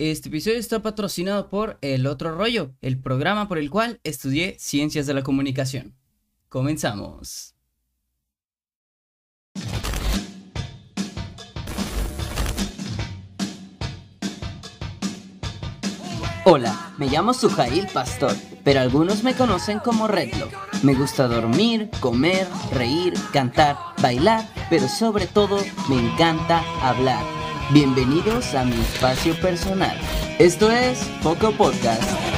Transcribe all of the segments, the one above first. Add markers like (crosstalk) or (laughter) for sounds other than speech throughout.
Este episodio está patrocinado por El Otro Rollo, el programa por el cual estudié Ciencias de la Comunicación. Comenzamos. Hola, me llamo Sujail Pastor, pero algunos me conocen como Redlock. Me gusta dormir, comer, reír, cantar, bailar, pero sobre todo me encanta hablar. Bienvenidos a mi espacio personal. Esto es Poco Podcast.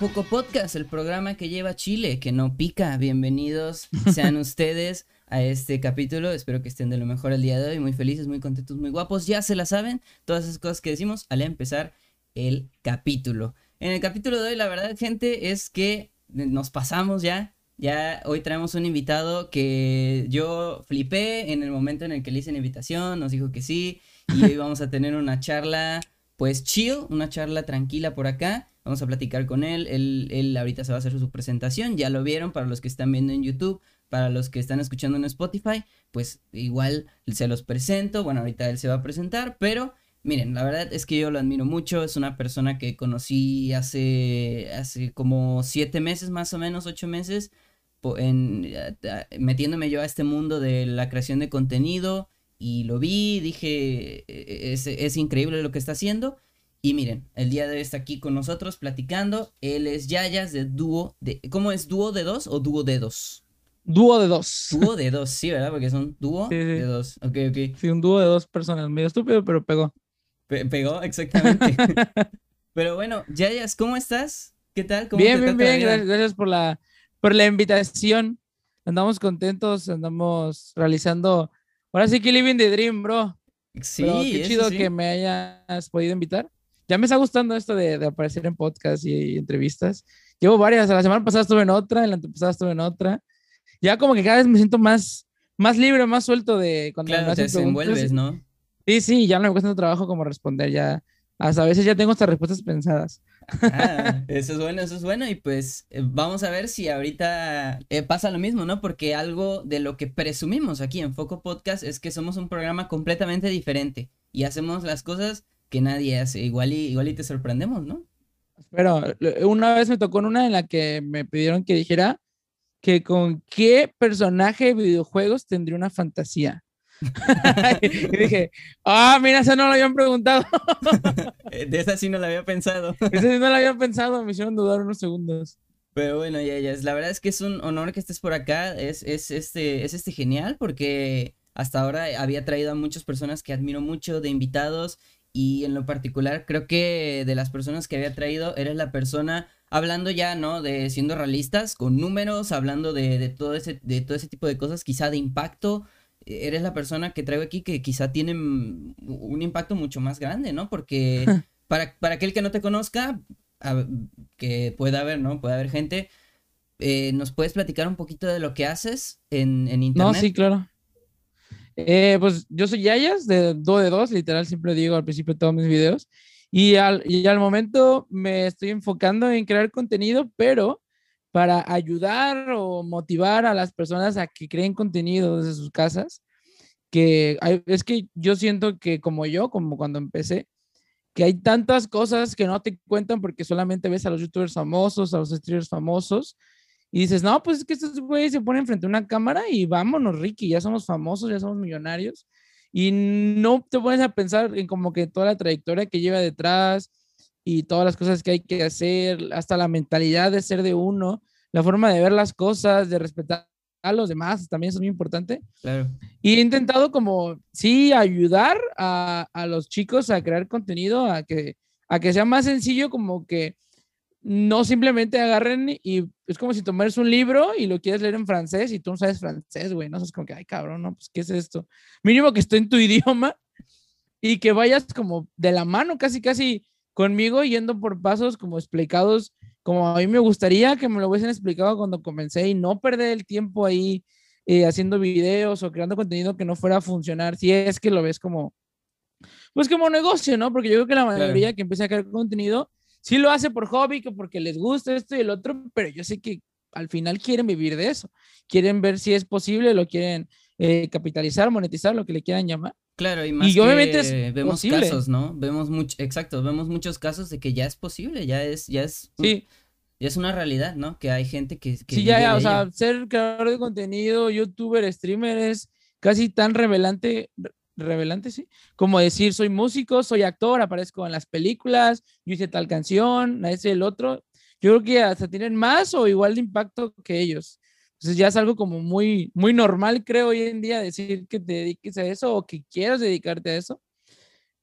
Poco Podcast, el programa que lleva Chile, que no pica. Bienvenidos (laughs) sean ustedes a este capítulo. Espero que estén de lo mejor el día de hoy, muy felices, muy contentos, muy guapos. Ya se la saben, todas esas cosas que decimos al empezar el capítulo. En el capítulo de hoy, la verdad, gente, es que nos pasamos ya. Ya hoy traemos un invitado que yo flipé en el momento en el que le hice la invitación, nos dijo que sí, y hoy (laughs) vamos a tener una charla pues chill, una charla tranquila por acá. Vamos a platicar con él. él. Él ahorita se va a hacer su presentación. Ya lo vieron para los que están viendo en YouTube, para los que están escuchando en Spotify. Pues igual se los presento. Bueno, ahorita él se va a presentar, pero miren, la verdad es que yo lo admiro mucho. Es una persona que conocí hace, hace como siete meses, más o menos, ocho meses, metiéndome yo a este mundo de la creación de contenido y lo vi, dije, e-, es, es, increíble lo que está haciendo. Y miren, el día de hoy está aquí con nosotros platicando. Él es Yayas de dúo de... ¿Cómo es? ¿Dúo de dos o dúo de dos? Dúo de dos. Dúo de dos, sí, ¿verdad? Porque son dúo Sí, sí. de dos. Ok, ok. Sí, un dúo de dos personas. Medio estúpido, pero pegó. Pe- pegó, exactamente. (laughs) Pero bueno, Yayas, ¿cómo estás? ¿Qué tal? ¿Cómo bien, te bien, bien. Gracias, gracias por la, por la invitación. Andamos contentos, andamos realizando. Ahora sí que living the dream, bro. Sí, Pero qué chido sí. que me hayas podido invitar. Ya me está gustando esto de, de aparecer en podcast y, y entrevistas. Llevo varias. La semana pasada estuve en otra, en la antepasada estuve en otra. Ya como que cada vez me siento más, más libre, más suelto de cuando Claro, me te desenvuelves, ¿no? Sí, sí, ya no me cuesta trabajo como responder. Ya hasta a veces ya tengo estas respuestas pensadas. Ah, (laughs) eso es bueno, eso es bueno. Y pues eh, vamos a ver si ahorita eh, pasa lo mismo, ¿no? Porque algo de lo que presumimos aquí en Foco Podcast es que somos un programa completamente diferente y hacemos las cosas que nadie hace. Igual y, igual y te sorprendemos, ¿no? Pero lo- una vez me tocó en una en la que me pidieron que dijera que con qué personaje de videojuegos tendría una fantasía. (laughs) y dije, ah, mira, eso no lo habían preguntado. Eh, (laughs) De esa sí no la había pensado. Eso sí no lo habían pensado, me hicieron dudar unos segundos. Pero bueno, ya, ya, la verdad es que es un honor que estés por acá. Es, es, este, es este genial porque hasta ahora había traído a muchas personas que admiro mucho de invitados y en lo particular creo que de las personas que había traído eres la persona hablando ya, ¿no? De siendo realistas, con números, hablando de, de todo ese, de todo ese tipo de cosas, quizá de impacto. eh, Eres la persona que traigo aquí que quizá tiene un impacto mucho más grande, ¿no? Porque (laughs) para, para aquel que no te conozca, a- que pueda haber, ¿no? Puede haber gente. eh, ¿Nos puedes platicar un poquito de lo que haces en, en No, internet? sí, claro. Eh, pues yo soy Yayas, de Do de Dos, literal, siempre digo al principio de todos mis videos. Y al, y al momento me estoy enfocando en crear contenido, pero para ayudar o motivar a las personas a que creen contenido desde sus casas, que hay- es que yo siento que como yo, como cuando empecé, que hay tantas cosas que no te cuentan porque solamente ves a los youtubers famosos, a los streamers famosos, y dices, no, pues es que estos güeyes se ponen frente a una cámara y vámonos, Ricky, ya somos famosos, ya somos millonarios. Y no te pones a pensar en como que toda la trayectoria que lleva detrás y todas las cosas que hay que hacer, hasta la mentalidad de ser de uno, la forma de ver las cosas, de respetar a los demás, también es muy importante. Claro. Y he intentado como, sí, ayudar a, a los chicos a crear contenido, a que, a que sea más sencillo, como que no simplemente agarren y es como si tomaras un libro y lo quieres leer en francés y tú no sabes francés, güey, ¿no? Es como que, ay, cabrón, ¿no? Pues, ¿qué es esto? Mínimo que esté en tu (laughs) idioma y que vayas como de la mano, casi, casi conmigo, yendo por pasos como explicados como a mí me gustaría que me lo hubiesen explicado cuando comencé y no perder el tiempo ahí eh, haciendo videos o creando contenido que no fuera a funcionar, si es que lo ves como, pues como negocio, ¿no? Porque yo creo que la mayoría que empieza a crear contenido, sí lo hace por hobby, porque les gusta esto y el otro, pero yo sé que al final quieren vivir de eso, quieren ver si es posible, lo quieren eh, capitalizar, monetizar, lo que le quieran llamar. Claro, y más obviamente vemos casos, ¿no? Vemos mucho, exacto, vemos muchos casos de que ya es posible, ya es, ya es, sí. ya es una realidad, ¿no? Que hay gente que, sí, ya, ya o sea, ser creador de contenido, youtuber, streamer es casi tan revelante, revelante, sí, como decir soy músico, soy actor, aparezco en las películas, yo hice tal canción, ese el otro. Yo creo que hasta tienen más o igual de impacto que ellos. Entonces ya es algo como muy, muy normal, creo, hoy en día decir que te dediques a eso o que quieras dedicarte a eso.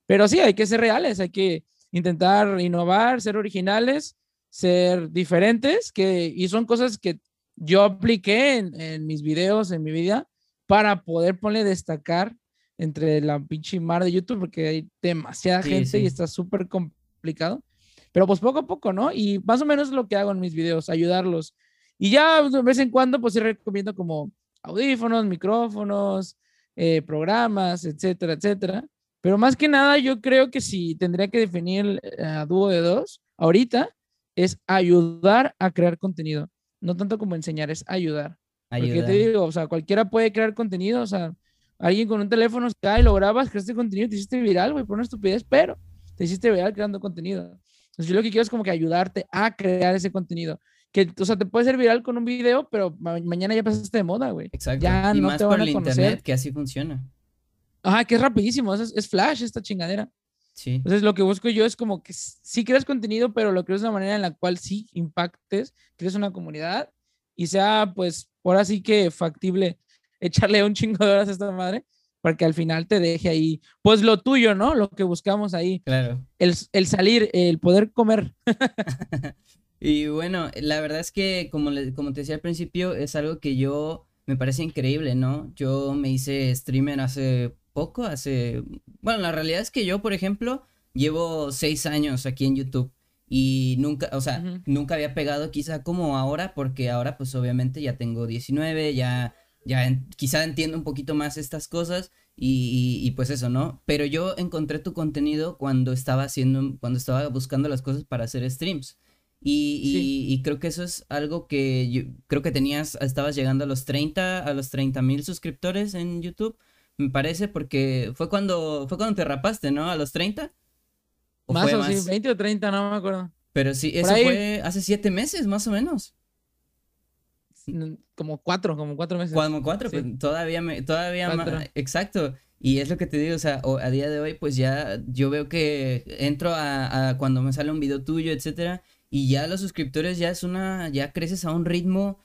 Pero sí, hay que ser reales, hay que intentar innovar, ser originales, ser diferentes, que, y son cosas que yo apliqué en, en mis videos, en mi vida, para poder ponerle destacar entre la pinche mar de YouTube, porque hay demasiada gente y está súper complicado. Pero pues poco a poco, ¿no? Y más o menos lo que hago en mis videos, ayudarlos y ya de vez en cuando, pues sí recomiendo como audífonos, micrófonos, eh, programas, etcétera, etcétera. Pero más que nada, yo creo que si tendría que definir eh, a dúo de dos, ahorita, es ayudar a crear contenido. No tanto como enseñar, es ayudar. Porque te digo, o sea, cualquiera puede crear contenido, o sea, alguien con un teléfono cae, lo grabas, creaste contenido, te hiciste viral, güey, por una estupidez, pero te hiciste viral creando contenido. Entonces, yo lo que quiero es como que ayudarte a crear ese contenido que, o sea, te puede ser viral con un video, pero mañana ya pasaste de moda, güey. Exacto. Ya y no más te van por el internet, que así funciona. Ajá, que es rapidísimo, es, es, flash esta chingadera. Sí. Entonces, lo que busco yo es como que sí creas contenido, pero lo creas de una manera en la cual sí impactes, crees una comunidad y sea, pues, ahora sí que factible echarle un chingo de horas a esta madre para que al final te deje ahí, pues lo tuyo, ¿no? Lo que buscamos ahí. Claro. El, el salir, el poder comer. (laughs) Y bueno, la verdad es que, como, como te decía al principio, es algo que yo me parece increíble, ¿no? Yo me hice streamer hace poco, hace... Bueno, la realidad es que yo, por ejemplo, llevo seis años aquí en YouTube y nunca, o sea, nunca había pegado quizá como ahora, porque ahora pues obviamente ya tengo 19, ya, ya quizá entiendo un poquito más estas cosas y, y, pues eso, ¿no? Pero yo encontré tu contenido cuando estaba haciendo, cuando estaba buscando las cosas para hacer streams. Y, creo que eso es algo que yo creo que tenías, estabas llegando a los 30, a los 30 mil suscriptores en YouTube, me parece, porque fue cuando, fue cuando te rapaste, ¿no? A los 30. más o sí, 20 o 30, no me acuerdo. Pero sí, eso fue hace siete meses, más o menos. Como cuatro, como cuatro meses. Como cuatro, pues todavía, me, todavía más, exacto. Y es lo que te digo, o sea, a día de hoy, pues ya yo veo que entro a, a cuando me sale un video tuyo, etcétera, y ya los suscriptores ya es una, ya creces a un ritmo,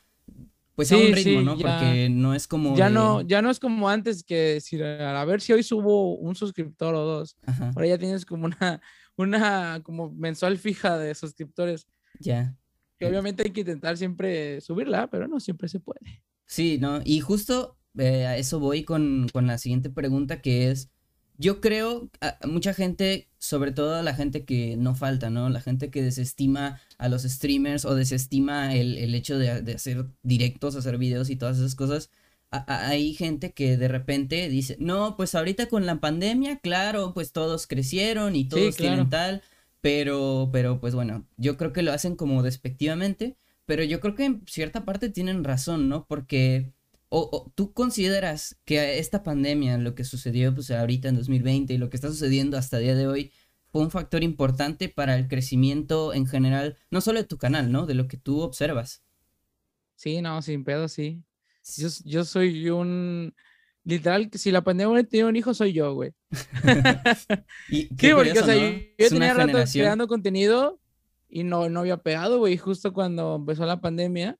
pues a un ritmo, ¿no? Porque no es como... Ya no, ya no es como antes que decir, a ver si hoy subo un suscriptor o dos. Ahora ya tienes como una, una como mensual fija de suscriptores. Ya. Que obviamente hay que intentar siempre subirla, pero no siempre se puede. Sí, ¿no? Y justo eh, a eso voy con, con la siguiente pregunta que es, yo creo, a mucha gente, sobre todo la gente que no falta, ¿no? La gente que desestima a los streamers o desestima el, el hecho de, hacer directos, hacer videos y todas esas cosas. hay gente que de repente dice, no, pues ahorita con la pandemia, claro, pues todos crecieron y todos tienen tal, pero, pero pues bueno, yo creo que lo hacen como despectivamente, pero yo creo que en cierta parte tienen razón, ¿no? Porque o, tú consideras que esta pandemia, lo que sucedió pues ahorita en 2020 y lo que está sucediendo hasta el día de hoy, fue un factor importante para el crecimiento en general, no solo de tu canal, ¿no? De lo que tú observas. Sí, no, sin pedo, sí. Yo, yo soy un... Literal, si la pandemia tiene un hijo, soy yo, güey. (laughs) sí, porque, o sea, yo, tenía rato creando contenido y no, no había pegado, güey. Justo cuando empezó la pandemia,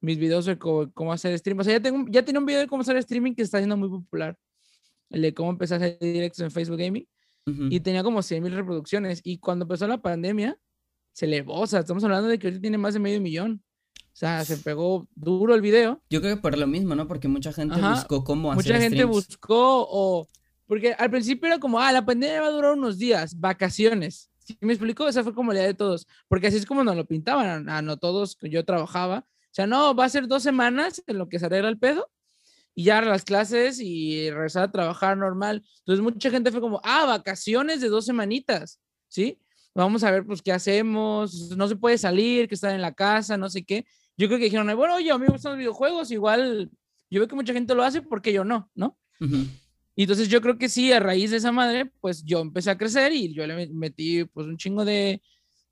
mis videos de cómo, hacer streaming. O sea, ya, tengo, ya tenía un video de cómo hacer streaming que está siendo muy popular. El de cómo empezar a hacer directos en Facebook Gaming. Y tenía como 100 mil reproducciones. Y cuando empezó la pandemia, se elevó. O sea, estamos hablando de que ahorita tiene más de medio millón. O sea, se pegó duro el video. Yo creo que por lo mismo, ¿no? Porque mucha gente buscó cómo hacer Mucha gente buscó o... Porque al principio era como, ah, la pandemia va a durar unos días, vacaciones. ¿Sí me explico? Esa fue como la idea de todos, porque así es como nos lo pintaban, a, no todos que yo trabajaba. O sea, no, va a ser dos semanas en lo que se arregla el pedo y ya las clases y regresar a trabajar normal. Entonces mucha gente fue como, ah, vacaciones de dos semanitas, ¿sí? Vamos a ver, pues, qué hacemos, no se puede salir, que estar en la casa, no sé qué. Yo creo que dijeron, bueno, oye, a mí me gustan los videojuegos, igual yo veo que mucha gente lo hace, porque yo no? ¿No? Y entonces yo creo que sí, a raíz de esa madre, pues yo empecé a crecer y yo le metí pues un chingo de,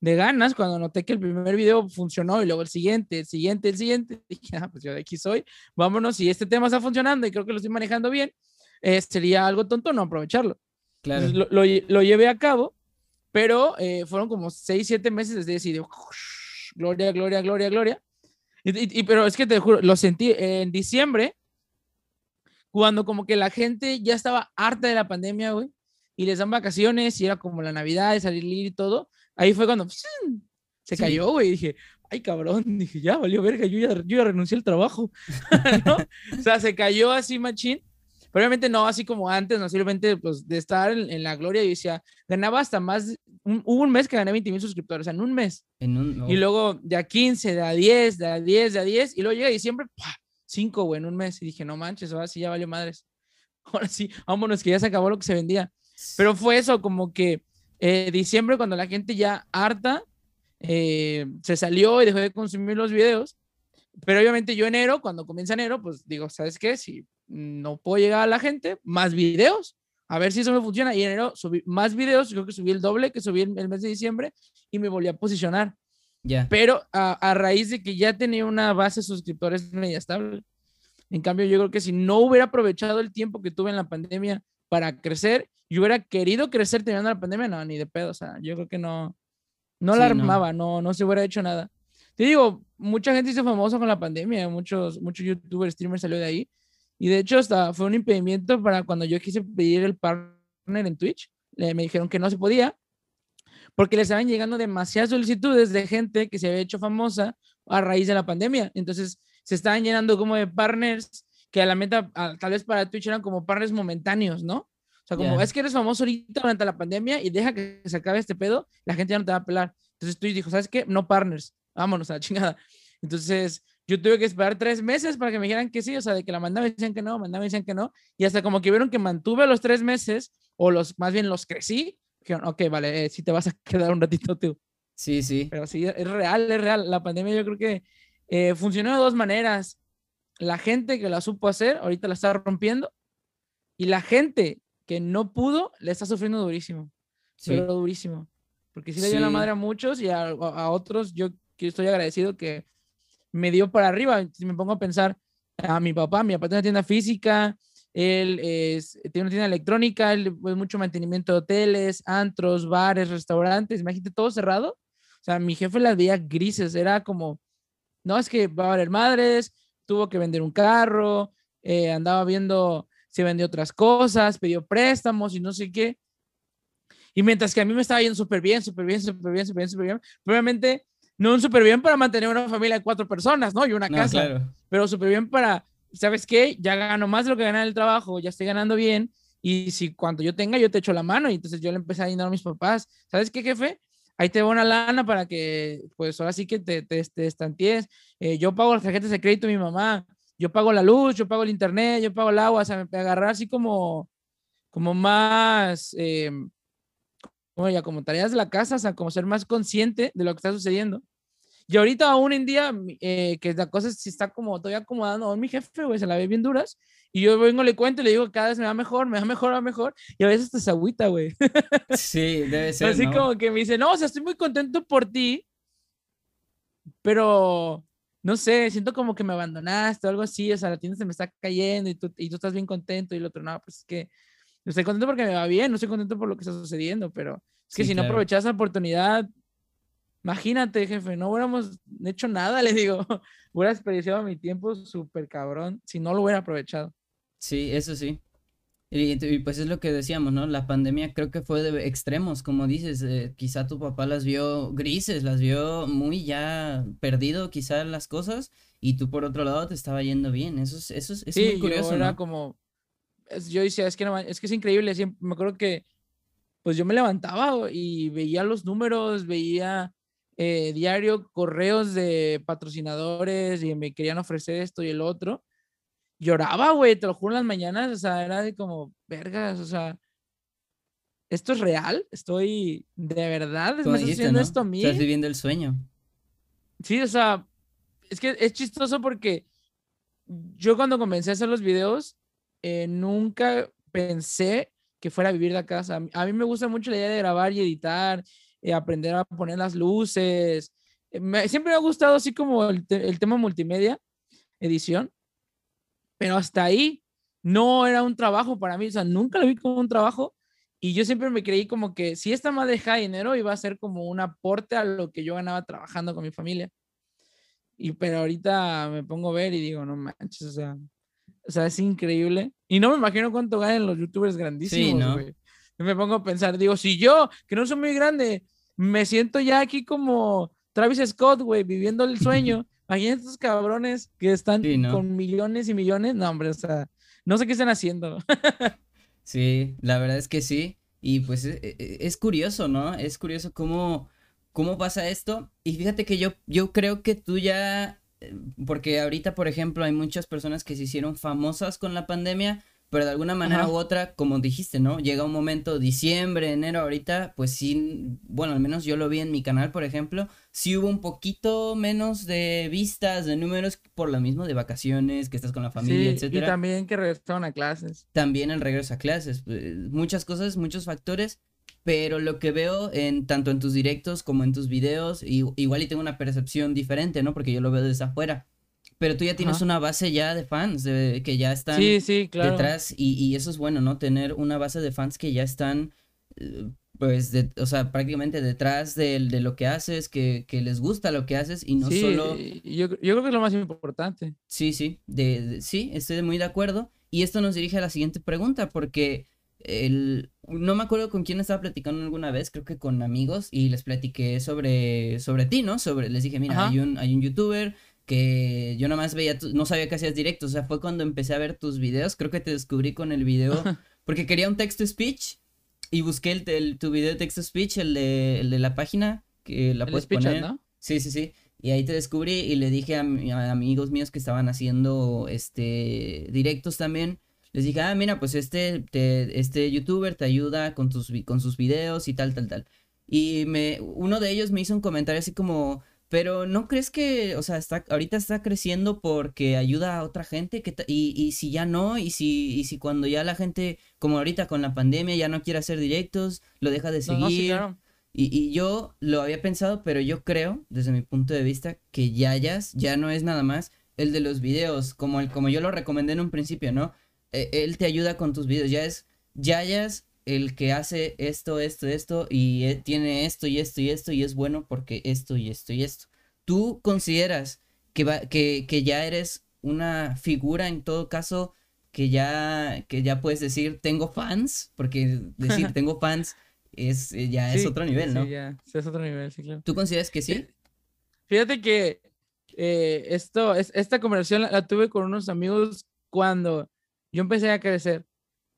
de ganas cuando noté que el primer video funcionó y luego el siguiente, el siguiente, el siguiente. (laughs) Dije, ah, pues yo de aquí soy, vámonos, si este tema está funcionando y creo que lo estoy manejando bien, eh, sería algo tonto no aprovecharlo. Claro. lo, lo, lo, llevé a cabo, pero eh, fueron como seis, siete meses desde ese video. Gloria, gloria, gloria, gloria. Y, y, pero es que te juro, lo sentí en diciembre, cuando como que la gente ya estaba harta de la pandemia, güey, y les dan vacaciones y era como la Navidad de salir y todo, ahí fue cuando se cayó, güey, y dije, ay cabrón, (laughs) dije, ya valió verga, yo ya, yo ya renuncié al trabajo, (laughs) ¿no? O sea, se cayó así machín, pero obviamente no así como antes, no simplemente pues de estar en, la gloria, yo decía, ganaba hasta más, hubo un mes que gané 20 mil suscriptores, o sea, en un mes. En un, Y luego de a 15, de a 10, de a 10, de a 10, y luego llega diciembre, ¡pah! cinco, güey, en un mes. Y dije, no manches, ahora sí ya valió madres. (laughs) Ahora sí, vámonos, que ya se acabó lo que se vendía. Pero fue eso, como que eh, diciembre, cuando la gente ya harta, eh, se salió y dejó de consumir los videos. Pero obviamente yo enero, cuando comienza enero, pues digo, ¿sabes qué? Si no puedo llegar a la gente, más videos, a ver si eso me funciona. Y en enero subí más videos, creo que subí el doble que subí el, el mes de diciembre y me volví a posicionar. Pero a, raíz de que ya tenía una base de suscriptores media estable. En cambio, yo creo que si no hubiera aprovechado el tiempo que tuve en la pandemia para crecer y hubiera querido crecer teniendo la pandemia, no, ni de pedo. O sea, yo creo que no, no la armaba, no. no. se hubiera hecho nada. Te digo, mucha gente hizo famoso con la pandemia, muchos, muchos youtubers, streamers salió de ahí. Y de hecho, hasta fue un impedimento para cuando yo quise pedir el partner en Twitch. me dijeron que no se podía porque le estaban llegando demasiadas solicitudes de gente que se había hecho famosa a raíz de la pandemia. Entonces se estaban llenando como de partners que a la meta, tal vez para Twitch eran como partners momentáneos, ¿no? O sea, como es que eres famoso ahorita durante la pandemia y deja que se acabe este pedo, la gente ya no te va a pelar. Entonces Twitch dijo, ¿sabes qué? No partners, vámonos a la chingada. Entonces yo tuve que esperar tres meses para que me dijeran que sí, o sea, de que la mandaba y decían que no, mandaba y decían que no, y hasta como que vieron que mantuve los tres meses, o los, más bien los crecí, ok, vale, eh, si te vas a (laughs) quedar un ratito tú. Sí, sí. Pero sí, es real, es real. La pandemia yo creo que eh, funcionó de dos maneras. La gente que la supo hacer, ahorita la está rompiendo. Y la gente que no pudo, le está sufriendo durísimo. Sí. Pero durísimo. Porque sí le dio la madre a muchos y a, a, otros yo que estoy agradecido que me dio para arriba. Si me pongo a pensar a mi papá, mi papá tiene una tienda física, él es, tiene una tienda electrónica, él pues, mucho mantenimiento de hoteles, antros, bares, restaurantes, imagínate todo cerrado. O sea, mi jefe las veía grises, era como, no, es que va a haber madres, tuvo que vender un carro, eh, andaba viendo si vendió otras cosas, pidió préstamos y no sé qué. Y mientras que a mí me estaba yendo súper bien, súper bien, súper bien, súper bien, súper bien, probablemente no un súper bien para mantener una familia de cuatro personas, ¿no? Y una casa, pero súper bien para ¿sabes qué? Ya gano más de lo que gana el trabajo, ya estoy ganando bien, y si cuando yo tenga, yo te echo la mano, y entonces yo le empecé a dinero a mis papás, ¿sabes qué, jefe? Ahí te voy una lana para que, pues ahora sí que te, te, te estantíes. Eh, yo pago las tarjetas de crédito de mi mamá, yo pago la luz, yo pago el internet, yo pago el agua, o sea, me agarrar así como, como más, eh, como ya, como tareas de la casa, o sea, como ser más consciente de lo que está sucediendo. Y ahorita aún en día, eh, que la cosa sí está como todavía acomodando, mi jefe, güey, se la ve bien duras. Y yo vengo, le cuento y le digo, cada vez me va mejor, me va mejor, me va mejor. Y a veces te se agüita, güey. Sí, debe ser. Así como que me dice, no, o sea, estoy muy contento por ti, pero no sé, siento como que me abandonaste o algo así, o sea, la tienda se me está cayendo y tú, y tú estás bien contento y el otro, no, pues es que estoy contento porque me va bien, no estoy contento por lo que está sucediendo, pero es que si no aprovechas la oportunidad, Imagínate, jefe, no hubiéramos hecho nada, (laughs) le digo. Hubiera desperdiciado mi tiempo súper cabrón si no lo hubiera aprovechado. Sí, eso sí. Y, pues es lo que decíamos, ¿no? La pandemia creo que fue de extremos, como dices, eh, quizá tu papá las vio grises, las vio muy ya perdido quizá las cosas y tú por otro lado te estaba yendo bien, eso es, eso es, muy curioso. Yo era como, yo decía, es que, no, es que es increíble, me acuerdo que pues yo me levantaba y veía los números, veía eh, diario correos de patrocinadores y me querían ofrecer esto y el otro. Lloraba, güey, te lo juro en las mañanas, o sea, era de como, vergas, o sea, ¿esto es real? ¿Estoy de verdad? ¿Me estás haciendo esto a mí? Estás viviendo el sueño. Sí, o sea, es que es chistoso porque yo cuando comencé a hacer los videos, eh, nunca pensé que fuera a vivir de casa. A mí me gusta mucho la idea de grabar y editar, eh, aprender a poner las luces. Eh, siempre me ha gustado así como el, tema multimedia, edición, pero hasta ahí no era un trabajo para mí, o sea, nunca lo vi como un trabajo y yo siempre me creí como que si esta madre deja dinero iba a ser como un aporte a lo que yo ganaba trabajando con mi familia. Y pero ahorita me pongo a ver y digo, no manches, o sea, o sea, es increíble. Y no me imagino cuánto ganan los youtubers grandísimos, sí, ¿no? Me pongo a pensar, digo, si yo, que no soy muy grande, me siento ya aquí como Travis Scott, güey, viviendo el sueño. (laughs) Imagínate estos cabrones que están con millones y millones. No, hombre, o sea, no sé qué están haciendo. (laughs) sí, la verdad es que sí. Y pues e, e, es, curioso, ¿no? Es curioso cómo, cómo pasa esto. Y fíjate que yo, yo creo que tú ya, porque ahorita, por ejemplo, hay muchas personas que se hicieron famosas con la pandemia, pero de alguna manera u otra, como dijiste, ¿no? Llega un momento, diciembre, enero, ahorita, pues sí, bueno, al menos yo lo vi en mi canal, por ejemplo, sí hubo un poquito menos de vistas, de números, por lo mismo de vacaciones, que estás con la familia, sí, etcétera. Y también que regresaron a clases. También el regreso a clases, eh, muchas cosas, muchos factores, pero lo que veo en tanto en tus directos como en tus videos, y, igual y tengo una percepción diferente, ¿no? Porque yo lo veo desde afuera pero tú ya tienes una base ya de fans de, que ya están detrás y, eso es bueno, ¿no? Tener una base de fans que ya están, eh, pues, de, o sea, prácticamente detrás de, de lo que haces, que, que, les gusta lo que haces y no solo... Yo, yo creo que es lo más importante. Sí, sí, de, sí, estoy muy de acuerdo. Y esto nos dirige a la siguiente pregunta, porque el, no me acuerdo con quién estaba platicando alguna vez, creo que con amigos, y les platiqué sobre, sobre ti, ¿no? Sobre, les dije, mira, hay un, hay un youtuber que yo nomás veía, no sabía que hacías directos, o sea, fue cuando empecé a ver tus videos, creo que te descubrí con el video, porque quería un text to speech y busqué el, tu video de text to speech, el de, el de la página, que la puedes poner. ¿no? Sí, sí, sí. Y ahí te descubrí y le dije a, a, amigos míos que estaban haciendo este directos también. Les dije, ah, mira, pues este, te, este youtuber te ayuda con, tus, con sus videos y tal, tal, tal. Y me, uno de ellos me hizo un comentario así como, pero ¿no crees que, o sea, está, ahorita está creciendo porque ayuda a otra gente? Que y, y si ya no, y si, y si cuando ya la gente, como ahorita con la pandemia, ya no quiere hacer directos, lo deja de seguir. y, y, yo lo había pensado, pero yo creo, desde mi punto de vista, que Yayas ya no es nada más el de los videos, como, el, como yo lo recomendé en un principio, ¿no? E, él te ayuda con tus videos, ya es Yayas el que hace esto, esto, esto, y eh, tiene esto y esto y esto, y es bueno porque esto y esto y esto. ¿Tú consideras que, va, que, que ya eres una figura en todo caso que ya, que ya puedes decir tengo fans? Porque decir (laughs) tengo fans es, eh, ya es otro nivel, ¿no? Sí, ya, es otro nivel, sí, claro. ¿Tú consideras que sí? Fíjate que eh, esto, es, esta conversación la, tuve con unos amigos cuando yo empecé a crecer.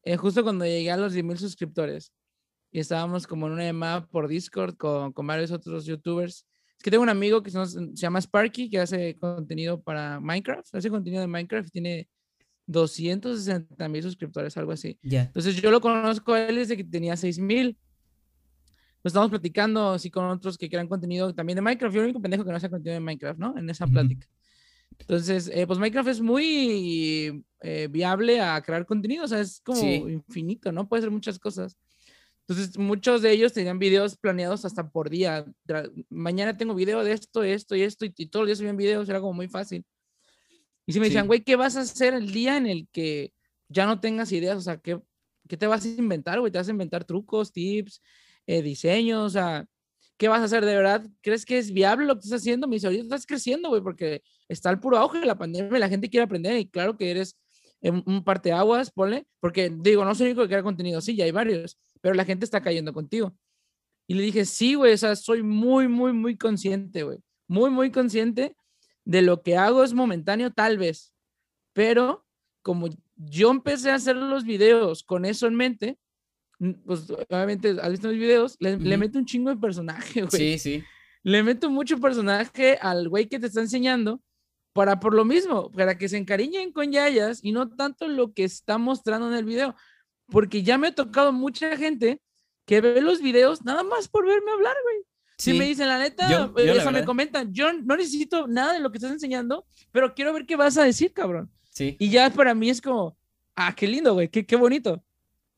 Eh, justo cuando llegué a los 10.000 suscriptores y estábamos como en una llamada por Discord con, con, varios otros youtubers. Es que tengo un amigo que se, llama Sparky que hace contenido para Minecraft, hace contenido de Minecraft y tiene 260 mil suscriptores, algo así. Entonces yo lo conozco a él desde que tenía 6 mil. Pues estamos platicando así con otros que crean contenido también de Minecraft. Yo el único pendejo que no hace contenido de Minecraft, ¿no? En esa plática. Entonces, eh, pues Minecraft es muy eh, viable a crear contenido, o sea, es como infinito, ¿no? Puede ser muchas cosas. Entonces, muchos de ellos tenían videos planeados hasta por día. Mañana tengo video de esto, esto y esto, y, todos los días subían videos, era como muy fácil. Y si me decían, güey, ¿qué vas a hacer el día en el que ya no tengas ideas? O sea, ¿qué, qué te vas a inventar, güey? ¿Te vas a inventar trucos, tips, eh, diseños? O sea, ¿qué vas a hacer de verdad? ¿Crees que es viable lo que estás haciendo? Me dice, ahorita estás creciendo, güey, porque está el puro auge de la pandemia, la gente quiere aprender y claro que eres un parteaguas, ponle, porque digo, no soy el único que crea contenido, sí, ya hay varios, pero la gente está cayendo contigo. Y le dije, sí, güey, o sea, soy muy, muy, muy consciente, güey, muy, muy consciente de lo que hago es momentáneo, tal vez, pero como yo empecé a hacer los videos con eso en mente, pues obviamente has visto mis videos, le, le meto un chingo de personaje, (laughs) güey. Sí, sí. Le meto mucho personaje al güey que te está enseñando para por lo mismo, para que se encariñen con Yayas y no tanto lo que está mostrando en el video. Porque ya me ha tocado mucha gente que ve los videos nada más por verme hablar, güey. Si me dicen, la neta, eh, eso me comentan, yo no necesito nada de lo que estás enseñando, pero quiero ver qué vas a decir, cabrón. Sí. Y ya para mí es como, ah, qué lindo, güey, qué, qué bonito.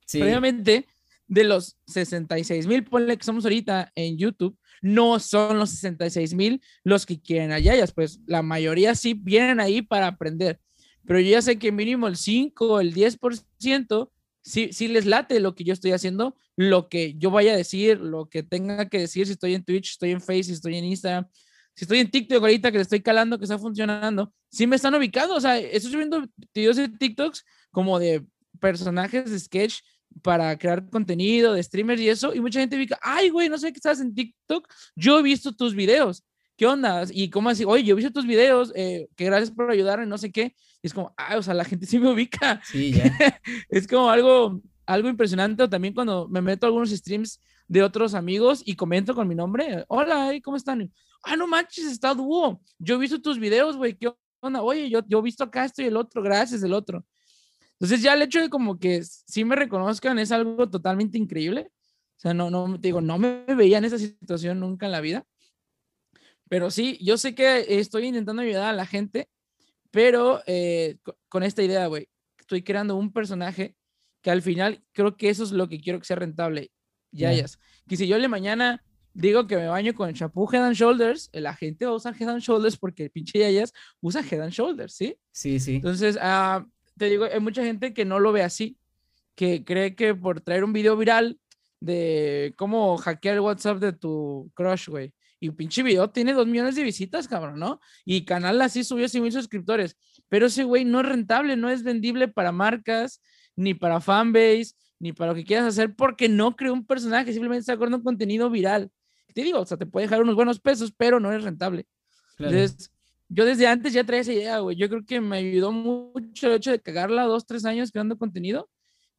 Sí. Previamente, de los 66 mil, ponle que somos ahorita en YouTube, no son los 66 mil los que quieren a pues la mayoría sí vienen ahí para aprender, pero yo ya sé que mínimo el 5, el 10% sí, sí les late lo que yo estoy haciendo, lo que yo vaya a decir, lo que tenga que decir, si estoy en Twitch, estoy en si estoy en Instagram, si estoy en TikTok ahorita que le estoy calando, que está funcionando, sí me están ubicando, o sea, estoy subiendo videos de TikToks como de personajes de sketch para crear contenido de streamers y eso, y mucha gente dice, ay, güey, no sé qué estás en TikTok, yo he visto tus videos, ¿qué onda? Y cómo así, oye, yo he visto tus videos, eh, que gracias por ayudarme, no sé qué, y es como, ah, o sea, la gente (laughs) sí me ubica. Sí, ya. (laughs) es como algo, algo impresionante, o también cuando me meto a algunos streams de otros amigos y comento con mi nombre, hola, ¿cómo están? Ah, no manches, está dúo, yo he visto tus videos, güey, ¿qué onda? Oye, yo, yo he visto acá esto y el otro, gracias, el otro. Entonces ya el hecho de como que sí me reconozcan es algo totalmente increíble. O sea, no, no, te digo, no me veía en esa situación nunca en la vida. Pero sí, yo sé que estoy intentando ayudar a la gente, pero eh, con esta idea, güey, estoy creando un personaje que al final creo que eso es lo que quiero que sea rentable. Ya, ya. Que si yo le mañana digo que me baño con champú Head and Shoulders, la gente va a usar Head and Shoulders porque el pinche Yayas usa Head and Shoulders, ¿sí? Sí, sí. Entonces, ah, te digo, hay mucha gente que no lo ve así, que cree que por traer un video viral de cómo hackear el WhatsApp de tu crush, güey. Y un pinche video tiene dos millones de visitas, cabrón, ¿no? Y canal así subió 100 mil suscriptores. Pero ese güey no es rentable, no es vendible para marcas, ni para fanbase, ni para lo que quieras hacer, porque no creó un personaje, simplemente está con un contenido viral. Te digo, o sea, te puede dejar unos buenos pesos, pero no es rentable. Entonces, yo desde antes ya traía esa idea, güey. Yo creo que me ayudó mucho el hecho de cagarla dos, tres años creando contenido,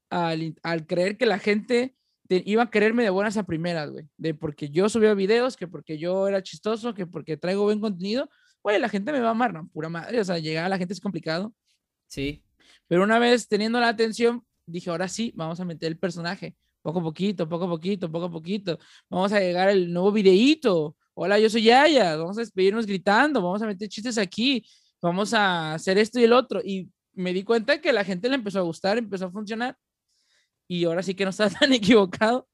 al, al creer que la gente iba a quererme de buenas a primeras, güey. De porque yo subía videos, que porque yo era chistoso, que porque traigo buen contenido. Güey, la gente me va a amar, ¿no? Pura madre. O sea, llegar a la gente es complicado. Sí. Pero una vez teniendo la atención, dije, ahora sí, vamos a meter el personaje. Poco a poquito, poco a poquito, poco a poquito. Vamos a llegar al nuevo videíto hola, yo soy Yaya, vamos a despedirnos gritando, vamos a meter chistes aquí, vamos a hacer esto y el otro. Y me di cuenta que la gente le empezó a gustar, empezó a funcionar. Y ahora sí que no estaba (laughs) tan equivocado.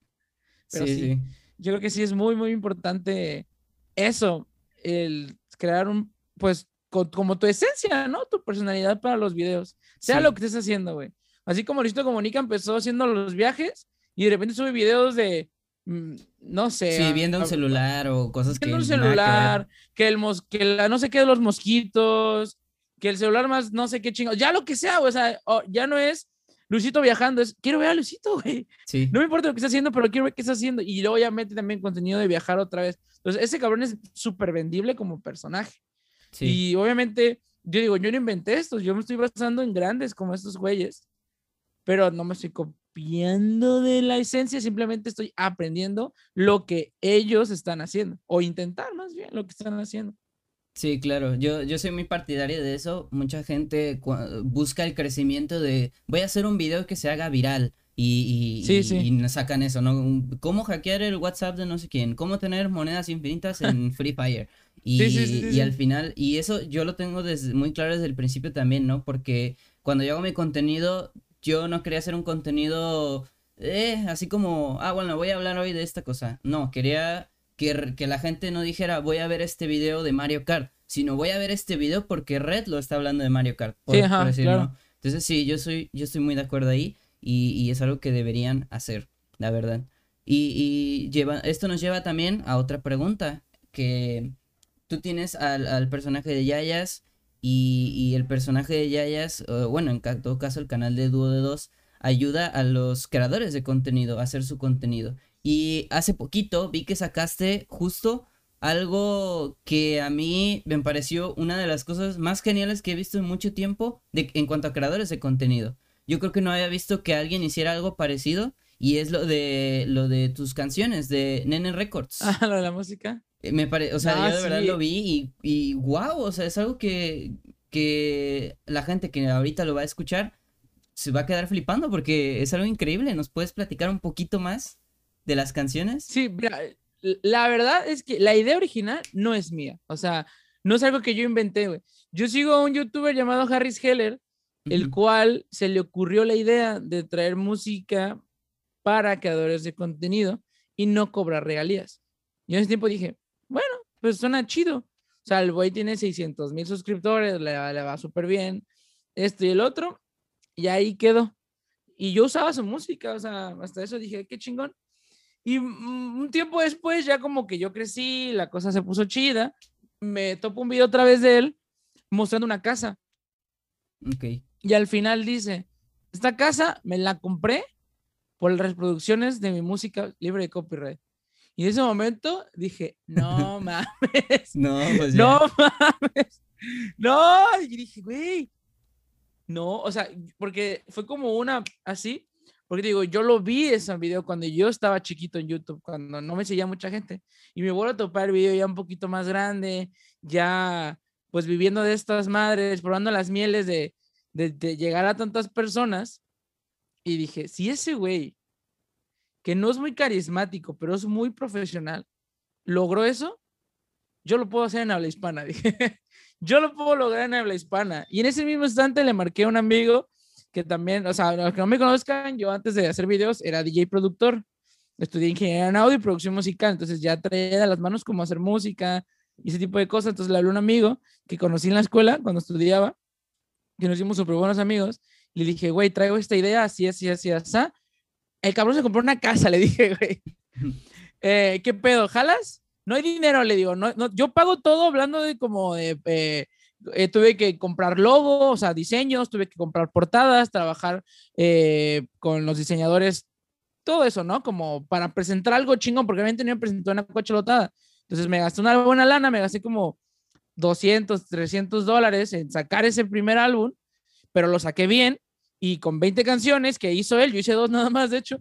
Pero sí, yo creo que sí es muy, muy importante eso, el crear un, pues, como tu esencia, ¿no? Tu personalidad para los videos, sea lo que estés haciendo, güey. Así como Listo Comunica empezó haciendo los viajes y de repente sube videos de no sé. Sí, viendo un celular o cosas que. un celular, que, el mos que la no sé qué de los mosquitos, que el celular más no sé qué chingo, ya lo que sea, o sea, ya no es Luisito viajando, es quiero ver a Luisito, güey. Sí. No me importa lo que está haciendo, pero quiero ver qué está haciendo. Y luego ya mete también contenido de viajar otra vez. Entonces, ese cabrón es súper vendible como personaje. Sí. Y obviamente, yo digo, yo no inventé esto, yo me estoy basando en grandes como estos güeyes, pero no me estoy de la esencia, simplemente estoy aprendiendo lo que ellos están haciendo, o intentar más bien lo que están haciendo. Sí, claro, yo, yo soy muy partidario de eso. Mucha gente busca el crecimiento de voy a hacer un video que se haga viral y, y, nos sacan eso, ¿no? ¿Cómo hackear el WhatsApp de no sé quién? ¿Cómo tener monedas infinitas en Free Fire? (laughs) Y, y al final, y eso yo lo tengo desde, muy claro desde el principio también, ¿no? Porque cuando yo hago mi contenido, yo no quería hacer un contenido eh, así como, ah, bueno, voy a hablar hoy de esta cosa. No, quería que, que, la gente no dijera, voy a ver este video de Mario Kart, sino voy a ver este video porque Red lo está hablando de Mario Kart. sí, ajá, claro. Entonces sí, yo soy, yo estoy muy de acuerdo ahí y, y es algo que deberían hacer, la verdad. Y, y lleva, esto nos lleva también a otra pregunta, que tú tienes al, al personaje de Yayas y, el personaje de Yayas, bueno, en todo caso el canal de Dúo de Dos, ayuda a los creadores de contenido a hacer su contenido. Y hace poquito vi que sacaste justo algo que a mí me pareció una de las cosas más geniales que he visto en mucho tiempo en cuanto a creadores de contenido. Yo creo que no había visto que alguien hiciera algo parecido y es lo de lo de tus canciones de Nene Records. (laughs) Ah, lo de la música. Eh, Me parece, o sea, Ah, yo de verdad lo vi y, y wow, o sea, es algo que, que la gente que ahorita lo va a escuchar se va a quedar flipando porque es algo increíble. ¿Nos puedes platicar un poquito más de las canciones? Sí, mira, la verdad es que la idea original no es mía. O sea, no es algo que yo inventé, güey. Yo sigo a un youtuber llamado Harris Heller, el cual se le ocurrió la idea de traer música para creadores de contenido y no cobrar regalías. Yo en ese tiempo dije, pues suena chido. O sea, el güey tiene 600 mil suscriptores, le, va- le va súper bien, esto y el otro, y ahí quedó. Y yo usaba su música, o sea, hasta eso dije, qué chingón. Y mm, un tiempo después, ya como que yo crecí, la cosa se puso chida, me topo un video otra vez de él mostrando una casa. Ok. Y al final dice, esta casa me la compré por las reproducciones de mi música libre de copyright. Y en ese momento dije, no mames, (laughs) No, pues ya. no mames, no. Y dije, güey, no, o sea, porque fue como una así, porque digo, yo lo vi ese video cuando yo estaba chiquito en YouTube, cuando no me seguía mucha gente, y me vuelvo a topar el video ya un poquito más grande, ya pues viviendo de estas madres, probando las mieles de, de, de llegar a tantas personas, y dije, si ese güey, que no es muy carismático, pero es muy profesional, logró eso, yo lo puedo hacer en habla hispana, (laughs) dije. Yo lo puedo lograr en habla hispana. Y en ese mismo instante le marqué a un amigo que también, o sea, los que no me conozcan, yo antes de hacer videos era DJ productor. Estudié ingeniería en audio y producción musical, entonces ya traía las manos cómo hacer música y ese tipo de cosas. Entonces le hablé a un amigo que conocí en la escuela cuando estudiaba, que nos hicimos súper buenos amigos. Le dije, güey, traigo esta idea, así, así, así, así. El cabrón se compró una casa, le dije, güey. Eh, ¿Qué pedo? ¿Jalas? No hay dinero, le digo. No, no, yo pago todo hablando de como de. eh, eh, tuve que comprar logos, o sea, diseños, tuve que comprar portadas, trabajar con los diseñadores, todo eso, ¿no? Como para presentar algo chingón, porque no me presentó una cocholotada. Entonces me gasté una buena lana, me gasté como 200, 300 dólares en sacar ese primer álbum, pero lo saqué bien y con 20 canciones que hizo él, yo hice dos nada más, de hecho,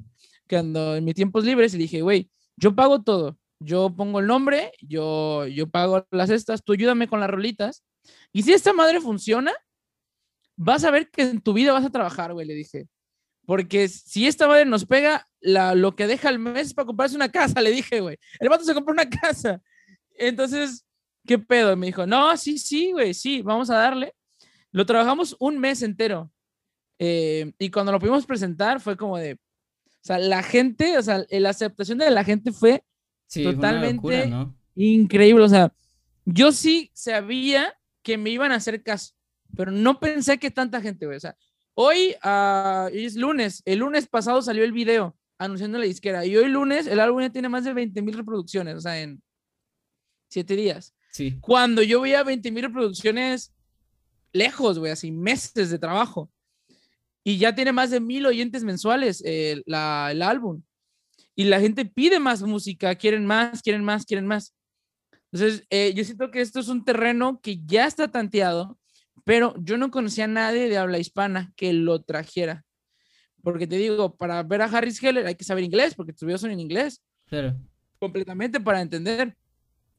que ando en mis tiempos libres y dije, güey, yo pago todo, yo pongo el nombre, yo, yo pago las estas, tú ayúdame con las rolitas. Y si esta madre funciona, vas a ver que en tu vida vas a trabajar, güey, le dije. Porque si esta madre nos pega, la, lo que deja al mes es para comprarse una casa, le dije, güey. El vato se compró una casa. Entonces, ¿qué pedo? Me dijo, no, sí, sí, güey, sí, vamos a darle. Lo trabajamos un mes entero. Eh, y cuando lo pudimos presentar fue como de, o sea, la gente, o sea, la aceptación de la gente fue Sí, fue totalmente locura, ¿no? increíble. O sea, yo sí sabía que me iban a hacer caso, pero no pensé que tanta gente, güey. O sea, hoy, hoy es lunes, el lunes pasado salió el video anunciando la disquera y hoy lunes el álbum ya tiene más de 20 mil reproducciones, o sea, en siete días. Sí. Cuando yo veía 20 mil reproducciones lejos, güey, así meses de trabajo. Y ya tiene más de mil oyentes mensuales eh, la, el álbum. Y la gente pide más música, quieren más, quieren más, quieren más. Entonces, eh, yo siento que esto es un terreno que ya está tanteado, pero yo no conocía a nadie de habla hispana que lo trajera. Porque te digo, para ver a Harris Heller hay que saber inglés, porque tus videos son en inglés Claro. completamente para entender.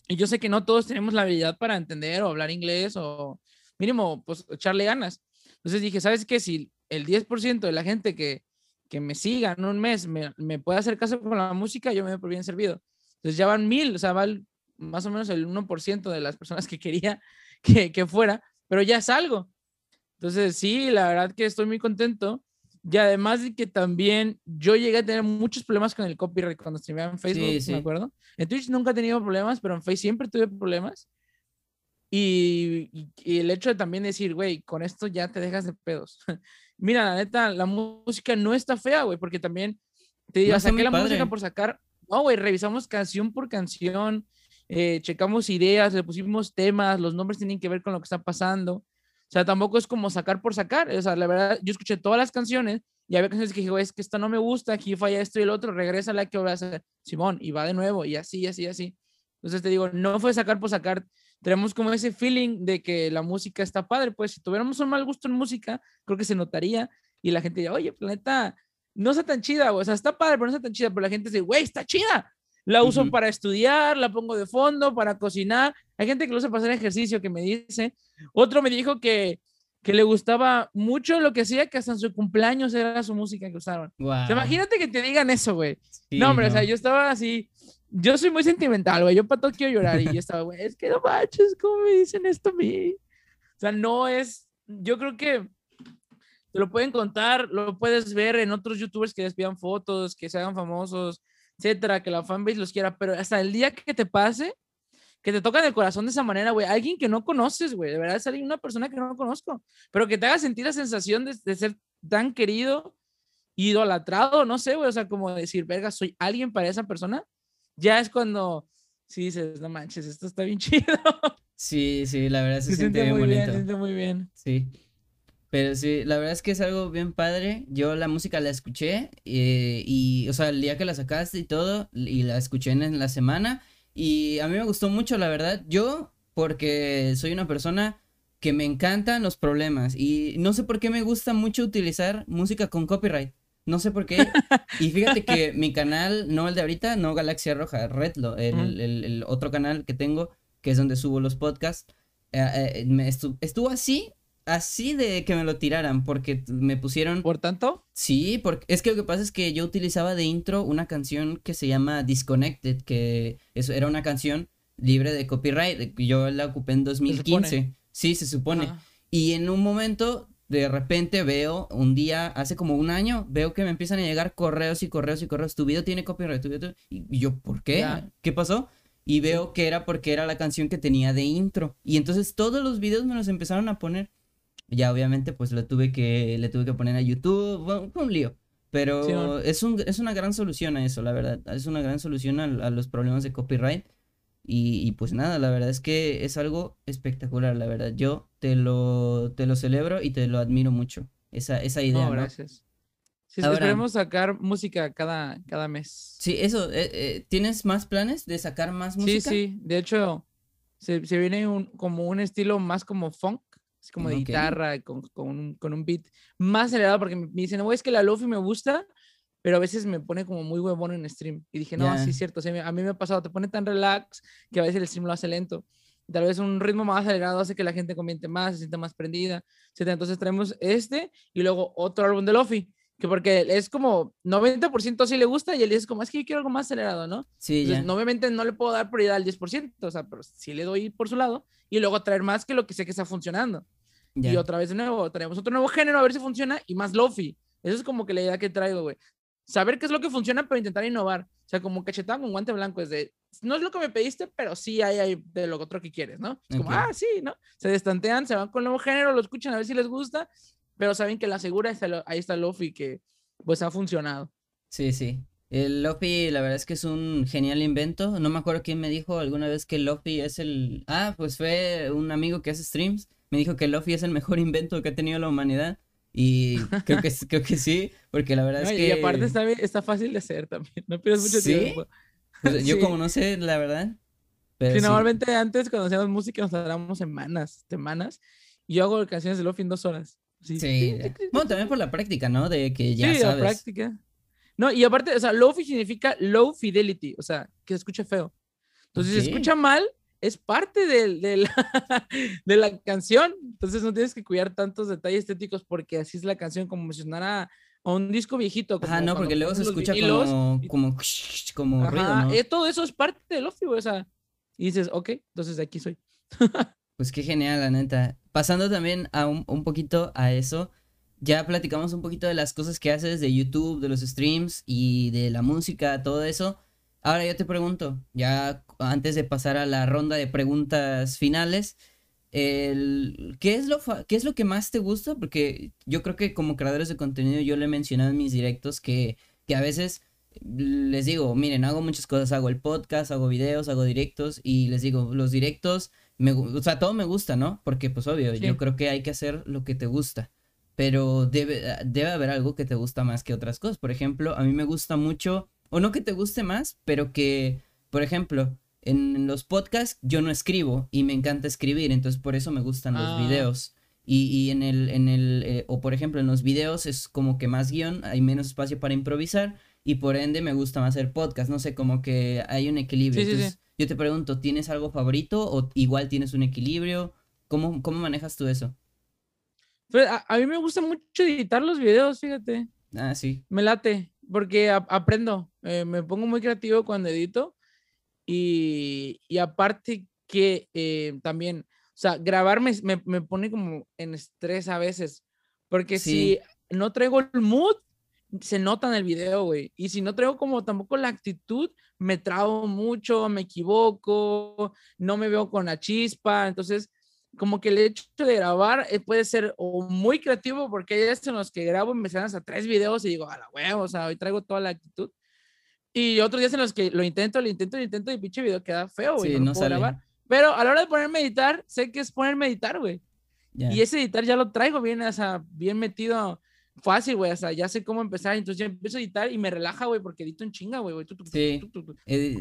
Y yo sé que no todos tenemos la habilidad para entender o hablar inglés o mínimo, pues echarle ganas. Entonces dije, ¿sabes qué? Si el 10% de la gente que, que me siga en un mes me, me puede hacer caso con la música, yo me doy por bien servido. Entonces ya van mil, o sea, va el- más o menos el 1% de las personas que quería (laughs) que, que fuera, pero ya es algo. Entonces sí, la verdad que estoy muy contento. Y además de que también yo llegué a tener muchos problemas con el copyright cuando streameaba en Facebook, Sí, sí. me acuerdo. En Twitch nunca he tenido problemas, pero en Facebook siempre tuve problemas. Y, y- y el hecho de también decir, güey, con esto ya te dejas de pedos. (laughs) Mira, la neta, la música no está fea, güey, porque también te digo, No, saqué la música por sacar. No, güey, revisamos canción por canción, eh, checamos ideas, le pusimos temas, los nombres tienen que ver con lo que está pasando. O sea, tampoco es como sacar por sacar. O sea, la verdad, yo escuché todas las canciones y había canciones que dije, güey, es que esta no me gusta, aquí falla esto y el otro, regresa la que voy a hacer, Simón, y va de nuevo, y así, así, así. Entonces te digo, no fue sacar por sacar. Tenemos como ese feeling de que la música está padre. Pues si tuviéramos un mal gusto en música, creo que se notaría y la gente diría, oye, planeta, no está tan chida. O sea, está padre, pero no está tan chida. Pero la gente dice, güey, está chida. La uso Ujú. para estudiar, la pongo de fondo, para cocinar. Hay gente que lo usa para hacer ejercicio, que me dice. Otro me dijo que, que le gustaba mucho lo que hacía, que hasta en su cumpleaños era su música que usaban. O sea, Wow. imagínate que te digan eso, güey. Sí, no, hombre, o sea, no. yo estaba así. Yo soy muy sentimental, güey. Yo para todo quiero llorar. Y yo estaba, güey, es que no manches, ¿cómo me dicen esto a mí? O sea, no es. Yo creo que te lo pueden contar, lo puedes ver en otros youtubers que les pidan fotos, que se hagan famosos, etcétera, que la fanbase los quiera, pero hasta el día que te pase, que te tocan el corazón de esa manera, güey, alguien que no conoces, güey, de verdad es alguien, una persona que no conozco, pero que te haga sentir la sensación de, de ser tan querido, idolatrado, no sé, güey, o sea, como decir, verga, soy alguien para esa persona, ya es cuando, sí dices, no manches, esto está bien (laughs) chido, Sí, sí, la verdad se, se siente, siente bien muy bonito. bien, se siente muy bien. Sí. Pero sí, la verdad es que es algo bien padre. Yo la música la escuché eh, y, o sea, el día que la sacaste y todo, y la escuché en, en la semana y a mí me gustó mucho, la verdad. Yo, porque soy una persona que me encantan los problemas y no sé por qué me gusta mucho utilizar música con copyright. No sé por qué. (laughs) Y fíjate que mi canal, no el de ahorita, no Galaxia Roja, Redlo, el, el- el otro canal que tengo, que es donde subo los podcasts, eh, eh, me estu- estuvo así, así de que me lo tiraran, porque me pusieron... Por tanto, Sí, porque es que lo que pasa es que yo utilizaba de intro una canción que se llama Disconnected, que eso era una canción libre de copyright. Yo la ocupé en 2015. Sí, se supone. ajá, Y en un momento, de repente veo, un día, hace como un año, veo que me empiezan a llegar correos y correos y correos. Tu video tiene copyright, tu video. Y yo, ¿por qué? ¿Qué pasó? Y veo que era porque era la canción que tenía de intro. Y entonces todos los videos me los empezaron a poner. Ya obviamente pues lo tuve que, le tuve que poner a YouTube, fue, fue un lío. Pero Sí, es, un, es una gran solución a eso, la verdad. Es una gran solución a, a los problemas de copyright. Y, y pues nada, la verdad es que es algo espectacular, la verdad. Yo te lo, te lo celebro y te lo admiro mucho. Esa, esa idea, no, ¿no? gracias. Sí, Ahora- esperemos sacar música cada, cada mes. Sí, eso. eh, eh, ¿Tienes más planes de sacar más Sí, música? sí, de hecho, se, se viene un, como un estilo más como funk, así como de guitarra, con, con, un, con un beat más acelerado, porque me, dicen, no, es que la lofi me gusta, pero a veces me pone como muy huevón en stream. Y dije, no, Ya. sí es cierto, o sea, a mí me ha pasado, te pone tan relax que a veces el stream lo hace lento. Tal vez un ritmo más acelerado hace que la gente comiente más, se sienta más prendida, etc. Entonces traemos este y luego otro álbum de Lofi, que porque es como 90% sí le gusta y él es como, es que yo quiero algo más acelerado, ¿no? Sí, Entonces, no, obviamente no le puedo dar prioridad al 10%, o sea, pero sí le doy por su lado y luego traer más que lo que sé que está funcionando. Y otra vez de nuevo, traemos otro nuevo género a ver si funciona y más lofi. Eso es como que la idea que traigo, güey. Saber qué es lo que funciona, pero intentar innovar. O sea, como cachetada con guante blanco, es de, no es lo que me pediste, pero sí hay, hay de lo otro que quieres, ¿no? Es como, ah, sí, ¿no? Se destantean, se van con el nuevo género, lo escuchan a ver si les gusta, pero saben que la segura está, lo- ahí está lofi que pues ha funcionado. Sí, sí. El Lofi, la verdad es que es un genial invento. No me acuerdo quién me dijo alguna vez que Lofi es el. Ah, pues fue un amigo que hace streams. Me dijo que Lofi es el mejor (laughs) invento que ha tenido la humanidad. Y (laughs) creo que, creo que sí, porque la verdad ¿no? es Y que. aparte está, está fácil de hacer también, no pierdes mucho ¿Sí? tiempo. pues, yo sí. como no sé, la verdad. Pero Sí, normalmente antes cuando hacíamos música nos tardamos semanas, semanas, y yo hago canciones de Lofi en dos horas. Sí, Sí. Bueno, también por la práctica, ¿no? De que ya Sí, la sabes. práctica. No, y aparte, o sea, Lofi significa low fidelity, o sea, que se escuche feo. Entonces, si Ok. se escucha mal, es parte del- de, la, (laughs) de la canción. Entonces, no tienes que cuidar tantos detalles estéticos porque así es la canción, como si sonara a un disco viejito. Como Ajá, no, porque luego se escucha vinilos. como, (laughs) como, ruido, ¿no? eh, todo eso es parte de Lofi, güey, o sea, y dices, ok, entonces de aquí soy. (laughs) Pues qué genial, la neta. Pasando también a un, un poquito a eso, ya platicamos un poquito de las cosas que haces de YouTube, de los streams y de la música, todo eso. Ahora yo te pregunto, ya antes de pasar a la ronda de preguntas finales, el, ¿qué, es lo ¿qué es lo que más te gusta? Porque yo creo que como creadores de contenido yo le he mencionado en mis directos que, que a veces les digo, miren, hago muchas cosas, hago el podcast, hago videos, hago directos y les digo, los directos me, o sea, todo me gusta, ¿no? Porque pues obvio, Sí. yo creo que hay que hacer lo que te gusta, pero debe, debe haber algo que te gusta más que otras cosas. Por ejemplo, a mí me gusta mucho, o no que te guste más, pero que, por ejemplo, en los podcasts yo no escribo y me encanta escribir, entonces por eso me gustan los Ah. videos. Y, y en el, en el, eh, o por ejemplo, en los videos es como que más guion, hay menos espacio para improvisar y por ende me gusta más hacer podcast, no sé, como que hay un equilibrio. Sí, sí, sí. Entonces, yo te pregunto, ¿tienes algo favorito o igual tienes un equilibrio? ¿Cómo, cómo manejas tú eso? Pero a, a mí me gusta mucho editar los videos, fíjate. Ah, sí. Me late, porque a- aprendo. eh, me pongo muy creativo cuando edito. Y, y aparte que eh, también, o sea, grabar me, me, me pone como en estrés a veces. Porque Sí. si no traigo el mood, se nota en el video, güey. Y si no traigo como tampoco la actitud, me trabo mucho, me equivoco, no me veo con la chispa. Entonces, como que el hecho de grabar eh, puede ser muy creativo, porque hay días en los que grabo y me salen hasta tres videos y digo, a la huevo, o sea, hoy traigo toda la actitud. Y otros días en los que lo intento, lo intento, lo intento y pinche video queda feo, güey. Sí, no, no sale. grabar. Pero a la hora de ponerme a editar, sé que es ponerme a editar, güey. Ya. Y ese editar ya lo traigo bien, o sea, bien metido, fácil, güey. O sea, ya sé cómo empezar. Entonces ya empiezo a editar y me relaja, güey, porque edito en chinga, güey. Sí.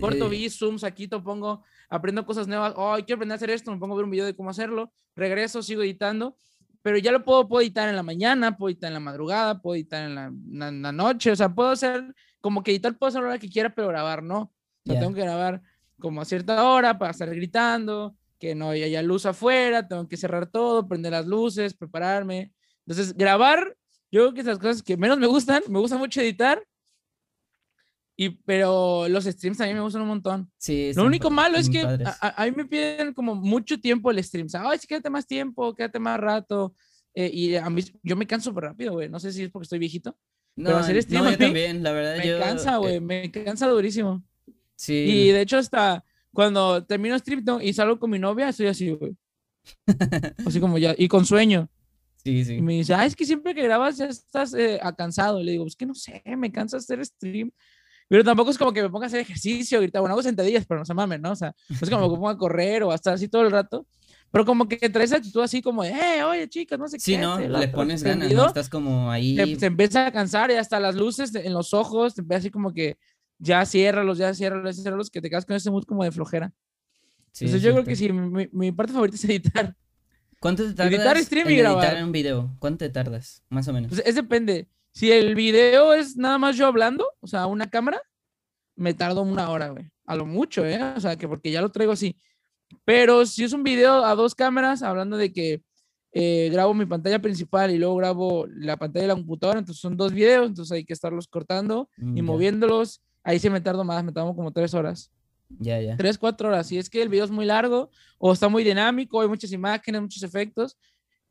Corto edi- vi, zooms, aquí te pongo, aprendo cosas nuevas. Oh, quiero aprender a hacer esto, me pongo a ver un video de cómo hacerlo. Regreso, sigo editando. Pero ya lo puedo, puedo editar en la mañana, puedo editar en la madrugada, puedo editar en la, na- na noche. O sea, puedo hacer, como que editar puedo hacer a la hora que quiera, pero grabar no. O sea, Ya. tengo que grabar como a cierta hora para estar gritando, que no haya luz afuera, tengo que cerrar todo, prender las luces, prepararme. Entonces, grabar, yo creo que es las cosas que menos me gustan, me gusta mucho editar, y, pero los streams también me gustan un montón. Sí, Lo único malo es que a, a- a mí me piden como mucho tiempo el stream. O sea, Ay, sí, quédate más tiempo, quédate más rato. eh, y a mí, yo me canso rápido, güey. No sé si es porque estoy viejito. No, hacer no, stream a yo mí también, la verdad, Me yo... cansa, eh, güey. Me cansa durísimo. sí, Y de hecho, hasta cuando termino stream no, y salgo con mi novia, estoy así, güey. (laughs) Así como ya, y con sueño. Sí, Y sí. me dice, ah, es que siempre que grabas ya estás eh, cansado. Le digo, es que no sé, me cansa hacer stream. Pero tampoco es como que me ponga a hacer ejercicio, ahorita, bueno, hago sentadillas, pero no se mamen, ¿no? O sea, no es como que me ponga a correr o a estar así todo el rato. Pero como que traes actitud así como de, eh, oye, chicas, no sé Sí, qué. ¿no? este, el Le otro", pones ganas, ¿no? Estás como ahí... te, te empieza a cansar y hasta las luces en los ojos, te empieza así como que ya ciérralos, ya ciérralos, ya ciérralos, que te quedas con ese mood como de flojera. sí, Entonces es yo creo que sí, mi, mi parte favorita es (laughs) editar. ¿Cuánto te tardas Editar, stream en y editar grabar. un video? ¿Cuánto te tardas? Más o menos. Pues es depende. Si el video es nada más yo hablando, o sea, una cámara, me tardo una hora, güey. A lo mucho, ¿eh? O sea, que porque ya lo traigo así. Pero si es un video a dos cámaras, hablando de que eh, grabo mi pantalla principal y luego grabo la pantalla de la computadora, entonces son dos videos, entonces hay que estarlos cortando Mm, y ya. moviéndolos. Ahí sí me tardo más, me tardo como tres horas. Ya, ya. Tres, cuatro horas. Si es que el video es muy largo o está muy dinámico, hay muchas imágenes, muchos efectos,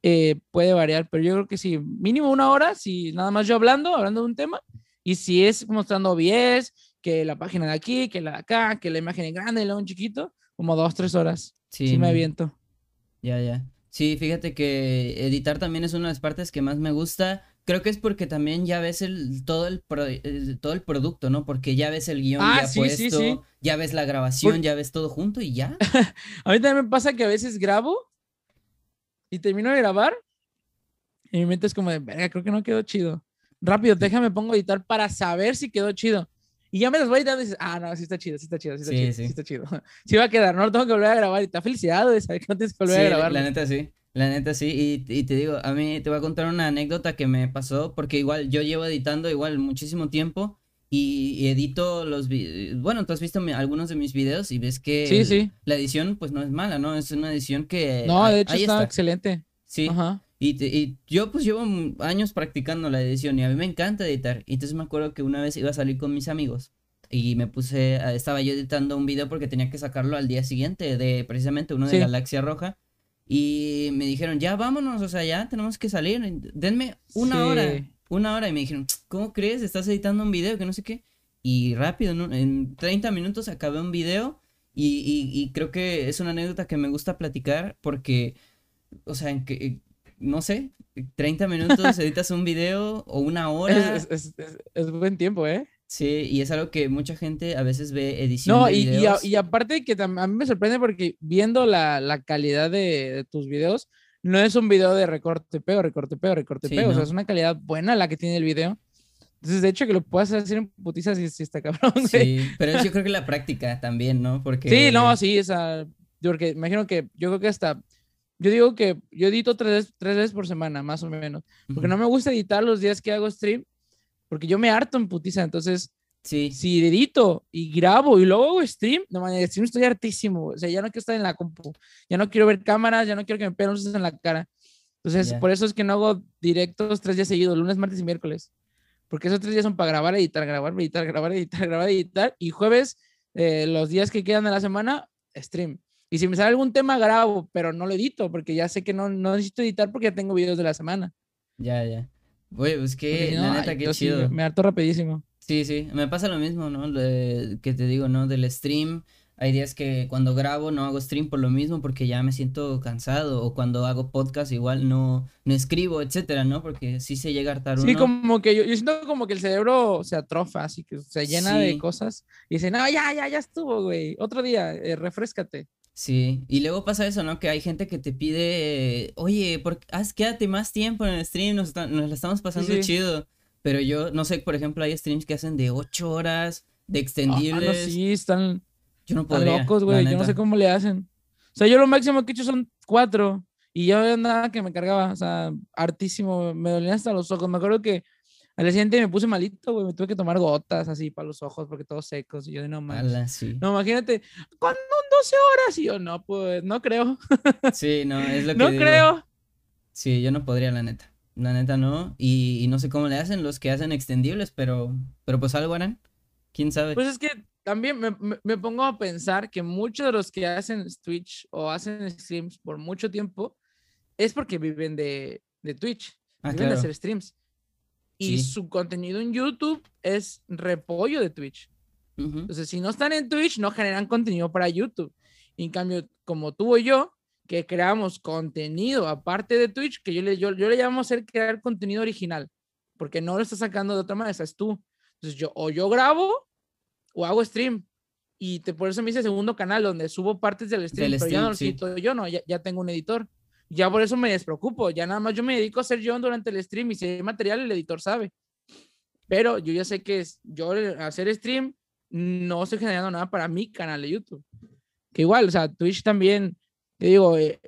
eh, puede variar, pero yo creo que sí, mínimo una hora, si nada más yo hablando, hablando de un tema, y si es mostrando OBS, que la página de aquí, que la de acá, que la imagen es grande y luego en chiquito, como dos, tres horas. Sí, Sí, me aviento. Ya, ya. Sí, fíjate que editar también es una de las partes que más me gusta. Creo que es porque también ya ves el, todo, el, pro- el- todo el producto, ¿no? Porque ya ves el guion Ah, ya sí, puesto, sí, sí. ya ves la grabación, Por- ya ves todo junto y ya. (laughs) A mí también me pasa que a veces grabo y termino de grabar y mi mente es como de, verga, creo que no quedó chido. Rápido, déjame pongo a editar para saber si quedó chido. Y ya me las voy editando y dices, ah, no, sí está chido, sí está chido, sí está Sí, chido, sí. sí está chido. (laughs) Sí va a quedar, no lo tengo que volver a grabar y está felicidad de (laughs) saber que no tienes que volver Sí, a grabar. la neta sí. La neta sí, y, y te digo, a mí te voy a contar una anécdota que me pasó, porque igual yo llevo editando igual muchísimo tiempo y, y edito los bueno, tú has visto mi- algunos de mis videos y ves que Sí, el- sí. la edición pues no es mala, ¿no? Es una edición que No, de hecho ahí está, está. excelente. Sí. Ajá. Y, te- y yo pues llevo años practicando la edición y a mí me encanta editar. Y entonces me acuerdo que una vez iba a salir con mis amigos y me puse, estaba yo editando un video porque tenía que sacarlo al día siguiente de precisamente uno de Sí. Galaxia Roja. Y me dijeron, ya vámonos, o sea, ya tenemos que salir, denme una hora, una hora. Y me dijeron, ¿cómo crees? Estás editando un video que no sé qué. Y rápido, ¿no? en 30 minutos acabé un video y, y- y creo que es una anécdota que me gusta platicar porque, o sea, en que, no sé, 30 minutos (laughs) editas un video o una hora. Es, es- es- es buen tiempo, ¿eh? Sí, y es algo que mucha gente a veces ve edición No, de y, y, a- y aparte que a mí me sorprende porque viendo la, la calidad de, de tus videos, no es un video de recorte, pego, recorte, pego, recorte, Sí, pego. O sea, no. es una calidad buena la que tiene el video. Entonces, de hecho, que lo puedas hacer en putiza si, si está cabrón, (laughs) güey. Sí, pero yo creo que la práctica también, ¿no? Porque... Sí, no, sí, esa. Porque imagino que yo creo que hasta yo digo que yo edito tres, tres veces por semana, más o menos. Porque no me gusta editar los días que hago stream, porque yo me harto en putiza. Entonces, Sí. si edito y grabo y luego hago stream, no mames, stream estoy hartísimo. O sea, ya no quiero estar en la compu, ya no quiero ver cámaras, ya no quiero que me peguen luces en la cara. Entonces, por eso es que no hago directos tres días seguidos, lunes, martes y miércoles. Porque esos tres días son para grabar, editar, grabar, editar, grabar, editar, grabar, editar. Y jueves, eh, los días que quedan de la semana, stream. Y si me sale algún tema, grabo, pero no lo edito, porque ya sé que no, no necesito editar porque ya tengo videos de la semana. Ya, ya. Oye, pues que, si la neta, qué sí, chido. me, me harto rapidísimo. Sí, sí, me pasa lo mismo, ¿no? De- que te digo, ¿no? Del stream. Hay días que cuando grabo no hago stream por lo mismo porque ya me siento cansado o cuando hago podcast igual no, no escribo, etcétera, ¿no? Porque sí se llega a hartar Sí, uno. como que yo, yo siento como que el cerebro se atrofa, así que se llena de Sí. cosas y dice, no, ya, ya, ya estuvo, güey. Otro día, eh, refrescate. Sí, y luego pasa eso, ¿no? Que hay gente que te pide, oye, por, haz, quédate más tiempo en el stream, nos, está- nos la estamos pasando sí. chido. Pero yo, no sé, por ejemplo, hay streams que hacen de 8 horas, de Ah, no, extendibles. sí, están, Yo no están podría, locos, güey. Yo no sé cómo le hacen. O sea, yo lo máximo que he hecho son cuatro y yo andaba que me cargaba, o sea, hartísimo. Me dolían hasta los ojos. Me acuerdo que al día siguiente me puse malito, güey. Me tuve que tomar gotas así para los ojos porque todos secos. Y yo de no sí. No, imagínate, un 12 horas. Y yo, no, pues, no creo. (laughs) Sí, no, es lo que No digo. creo. Sí, yo no podría, la neta. La neta no. Y, y no sé cómo le hacen los que hacen extendibles, pero, pero pues algo harán. ¿Quién sabe? Pues es que también me, me- me pongo a pensar que muchos de los que hacen Twitch o hacen streams por mucho tiempo es porque viven de, de Twitch, ah, viven de hacer streams. Y Sí. su contenido en YouTube es repollo de Twitch. Ujú. Entonces, si no están en Twitch, no generan contenido para YouTube. En cambio, como tú y yo, que creamos contenido aparte de Twitch, que yo le, yo, yo le llamo ser crear contenido original, porque no lo estás sacando de otra manera, estás tú. Entonces, yo o yo grabo o hago stream. Y te, por eso me hice segundo canal donde subo partes del stream, Del pero ya no lo stream, sí. yo, no, ya, ya tengo un editor. Ya por eso me despreocupo, ya nada más yo me dedico a hacer yo durante el stream y si hay material el editor sabe. Pero yo ya sé que es, yo hacer stream no estoy generando nada para mi canal de YouTube. Que igual, o sea, Twitch también, te digo, eh,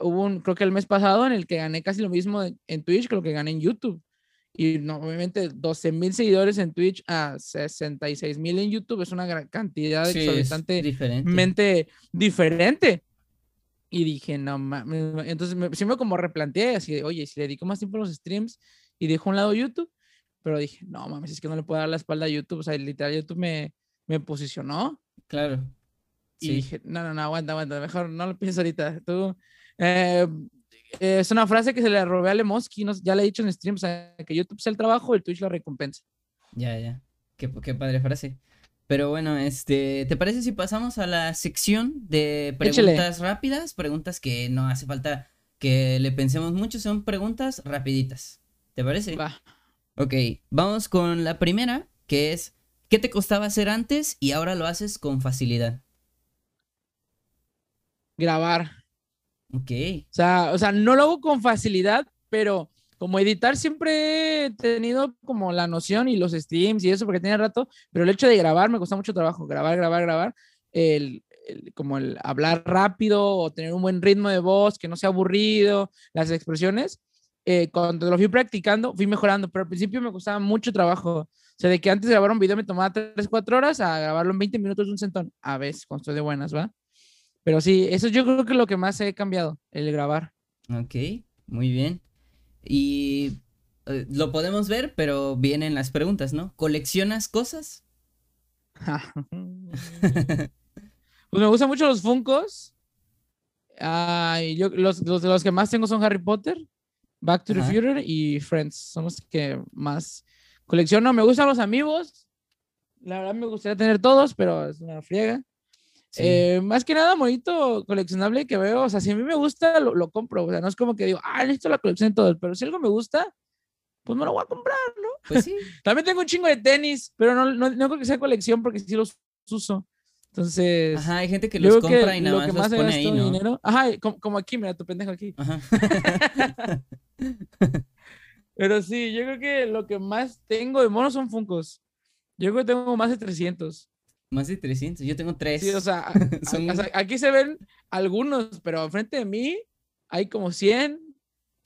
hubo un, creo que el mes pasado en el que gané casi lo mismo en, Twitch que lo que gané en YouTube. Y no, obviamente 12 mil seguidores en Twitch a 66 mil en YouTube es una gran cantidad Sí, es exorbitante diferente. diferente. Y dije, no mames. Entonces, me, me como replanteé, así de, oye, si le dedico más tiempo a los streams y dejo a un lado YouTube, pero dije, no mames, es que no le puedo dar la espalda a YouTube. O sea, literal, YouTube me, me posicionó Claro. y Sí. dije, no, no, no, aguanta, aguanta, mejor no lo pienso ahorita. Tú, eh, es una frase que se le robé a Lemoski, no, ya le he dicho en stream, o sea, que YouTube sea el trabajo, el Twitch la recompensa. Ya, ya. Qué, qué padre frase. Pero bueno, este, ¿te parece si pasamos a la sección de Échale. preguntas rápidas? Preguntas que no hace falta que le pensemos mucho, son preguntas rapiditas. ¿Te parece? Va. Ok, vamos con la primera, que es, ¿qué te costaba hacer antes y ahora lo haces con facilidad? Grabar. Ok, O sea, o sea, no lo hago con facilidad, pero como editar siempre he tenido como la noción y los streams y eso porque tenía rato, pero el hecho de grabar me cuesta mucho trabajo, grabar, grabar, grabar, el, el- como el hablar rápido o tener un buen ritmo de voz, que no sea aburrido, las expresiones, eh, cuando lo fui practicando, fui mejorando, pero al principio me costaba mucho trabajo. O sea, de que antes grabar un video me tomaba 3, 4 horas a grabarlo en 20 minutos de un centón, a veces, cuando estoy de buenas, ¿va? Pero sí, eso yo creo que es lo que más he cambiado, el grabar. ok, muy bien. Y eh, lo podemos ver, pero vienen las preguntas, ¿no? ¿Coleccionas cosas? (laughs) Pues me gustan mucho los Funkos. Ay, yo, los, los, los que más tengo son Harry Potter, Back to the Ajá. Future y Friends. Son los que más colecciono. Me gustan los amigos. La verdad me gustaría tener todos, pero es una friega. Sí. Eh, más que nada, bonito coleccionable que veo. O sea, si a mí me gusta, lo, lo compro. O sea, no es como que digo, ah, necesito la colección de todos. Pero si algo me gusta, pues me lo voy a comprar. Pues sí, (laughs) También tengo un chingo de tenis, pero no, no, no creo que sea colección porque sí los uso. Entonces, ajá, hay gente que los creo que compra y nada lo más que los más he pone ahí, ¿no? dinero. Ajá, como, como aquí, mira, tu pendejo aquí. Ajá. (laughs) Pero sí, yo creo que lo que más tengo de monos son Funcos. Yo creo que tengo más de 300. Más de 300, yo tengo tres. Sí, o sea, (laughs) Son- o sea, aquí se ven algunos, pero enfrente de mí hay como 100,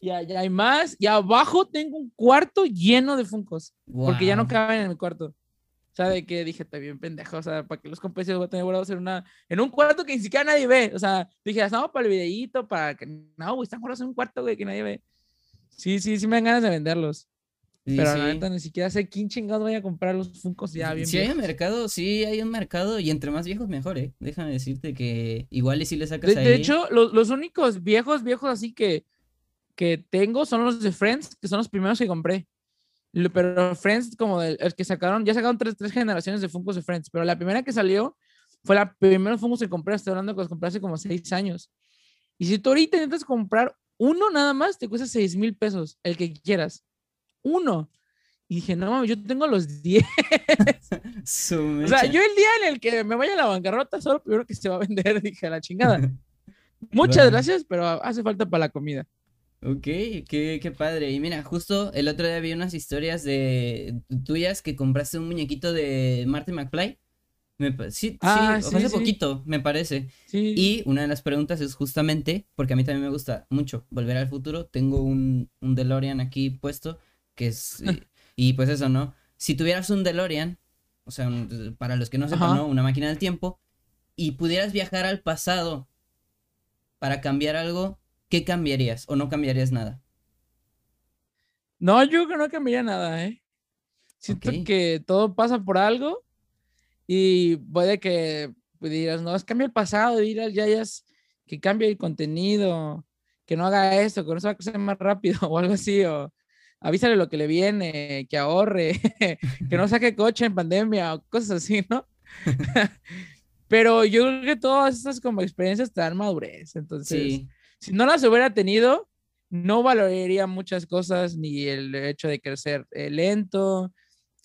ya, ya hay más, y abajo tengo un cuarto lleno de Funcos, porque ya no caben en mi cuarto. O sea, de que dije, está bien pendejo, o sea, para que los los voy a tener guardados en una, en un cuarto que ni siquiera nadie ve. O sea, dije, estamos para el videíto, para que, no, güey, están guardados en un cuarto, güey, que nadie ve. Sí, sí, sí me dan ganas de venderlos. Pero sí. la neta ni siquiera sé quién chingados voy a comprar los Funcos ya bien Sí hay un viejos. mercado, sí hay un mercado y entre más viejos mejor, ¿eh? Déjame decirte que igual y si le sacas De, ahí. de hecho, los, los únicos viejos, viejos así que, que tengo son los de Friends, que son los primeros que compré. Pero Friends, como el, el que sacaron, ya sacaron tres, tres generaciones de Funkos de Friends, pero la primera que salió fue la primera Funkos que compré, estoy hablando que los compré hace como seis años. Y si tú ahorita intentas comprar uno nada más, te cuesta seis mil pesos, el que quieras. Uno. Y dije, no mames, yo tengo los 10. (laughs) Su O sea, yo el día en el que me vaya a la bancarrota, solo primero que se va a vender, (laughs) dije, a la chingada. (laughs) Muchas gracias, pero hace falta para la comida. Ok, qué, qué padre. Y mira, justo el otro día vi unas historias de tuyas que compraste un muñequito de Marty McFly. Me pa- sí, Ah, sí, sí, hace sí. poquito, me parece. Sí. Y una de las preguntas es justamente, porque a mí también me gusta mucho volver al futuro, tengo un, un DeLorean aquí puesto, que es, (laughs) y, pues eso, ¿no? Si tuvieras un DeLorean, o sea, un- para los que no sepan, Ajá. ¿no? Una máquina del tiempo, y pudieras viajar al pasado para cambiar algo, ¿qué cambiarías o no cambiarías nada? No, yo creo que no cambiaría nada, ¿eh? Siento que todo pasa por algo y puede que digas, no, es cambia el pasado, ir al Yayas, que cambie el contenido, que no haga esto, que no se va a crecer más rápido (laughs) o algo así, o avísale lo que le viene, que ahorre, (laughs) que no (laughs) saque coche en pandemia o cosas así, ¿no? (laughs) Pero yo creo que todas estas como experiencias te dan madurez, entonces... Sí, si no las hubiera tenido, no valoraría muchas cosas, ni el hecho de crecer eh, lento,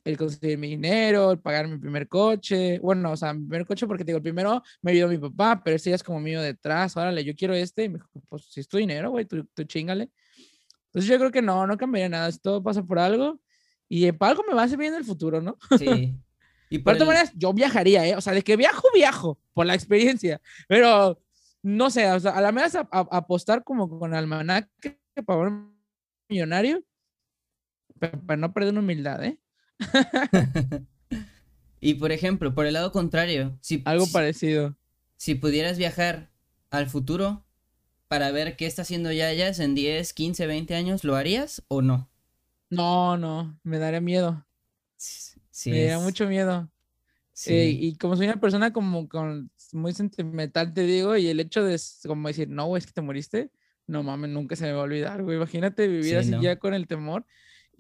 el conseguir mi dinero, el pagar mi primer coche. Bueno, o sea, mi primer coche, porque te digo, el primero me ayudó mi papá, pero este ya es como mío detrás. Órale, yo quiero este. Y me dijo, pues si es tu dinero, güey, tú, tú chingale. Entonces yo creo que no, no cambiaría nada. si Todo pasa por algo. Y para algo me va a servir en el futuro, ¿no? (laughs) sí. Y Por por todas maneras, yo viajaría, ¿eh? O sea, de que viajo, viajo, por la experiencia. Pero, no sé, o sea, a la a- a- apostar como con almanaque para un millonario, pero para no perder una humildad, ¿eh? (laughs) Y por ejemplo, por el lado contrario, si, Algo si- parecido. si pudieras viajar al futuro para ver qué está haciendo Yayas en 10, 15, 20 años, ¿lo harías o no? No, no, me daría miedo. Sí, me daría es- mucho miedo. sí. Eh, y como soy una persona como con muy sentimental, te digo, y el hecho de como decir, no, güey, es que te moriste, no mames, nunca se me va a olvidar, güey. Imagínate vivir Sí, así no. ya con el temor,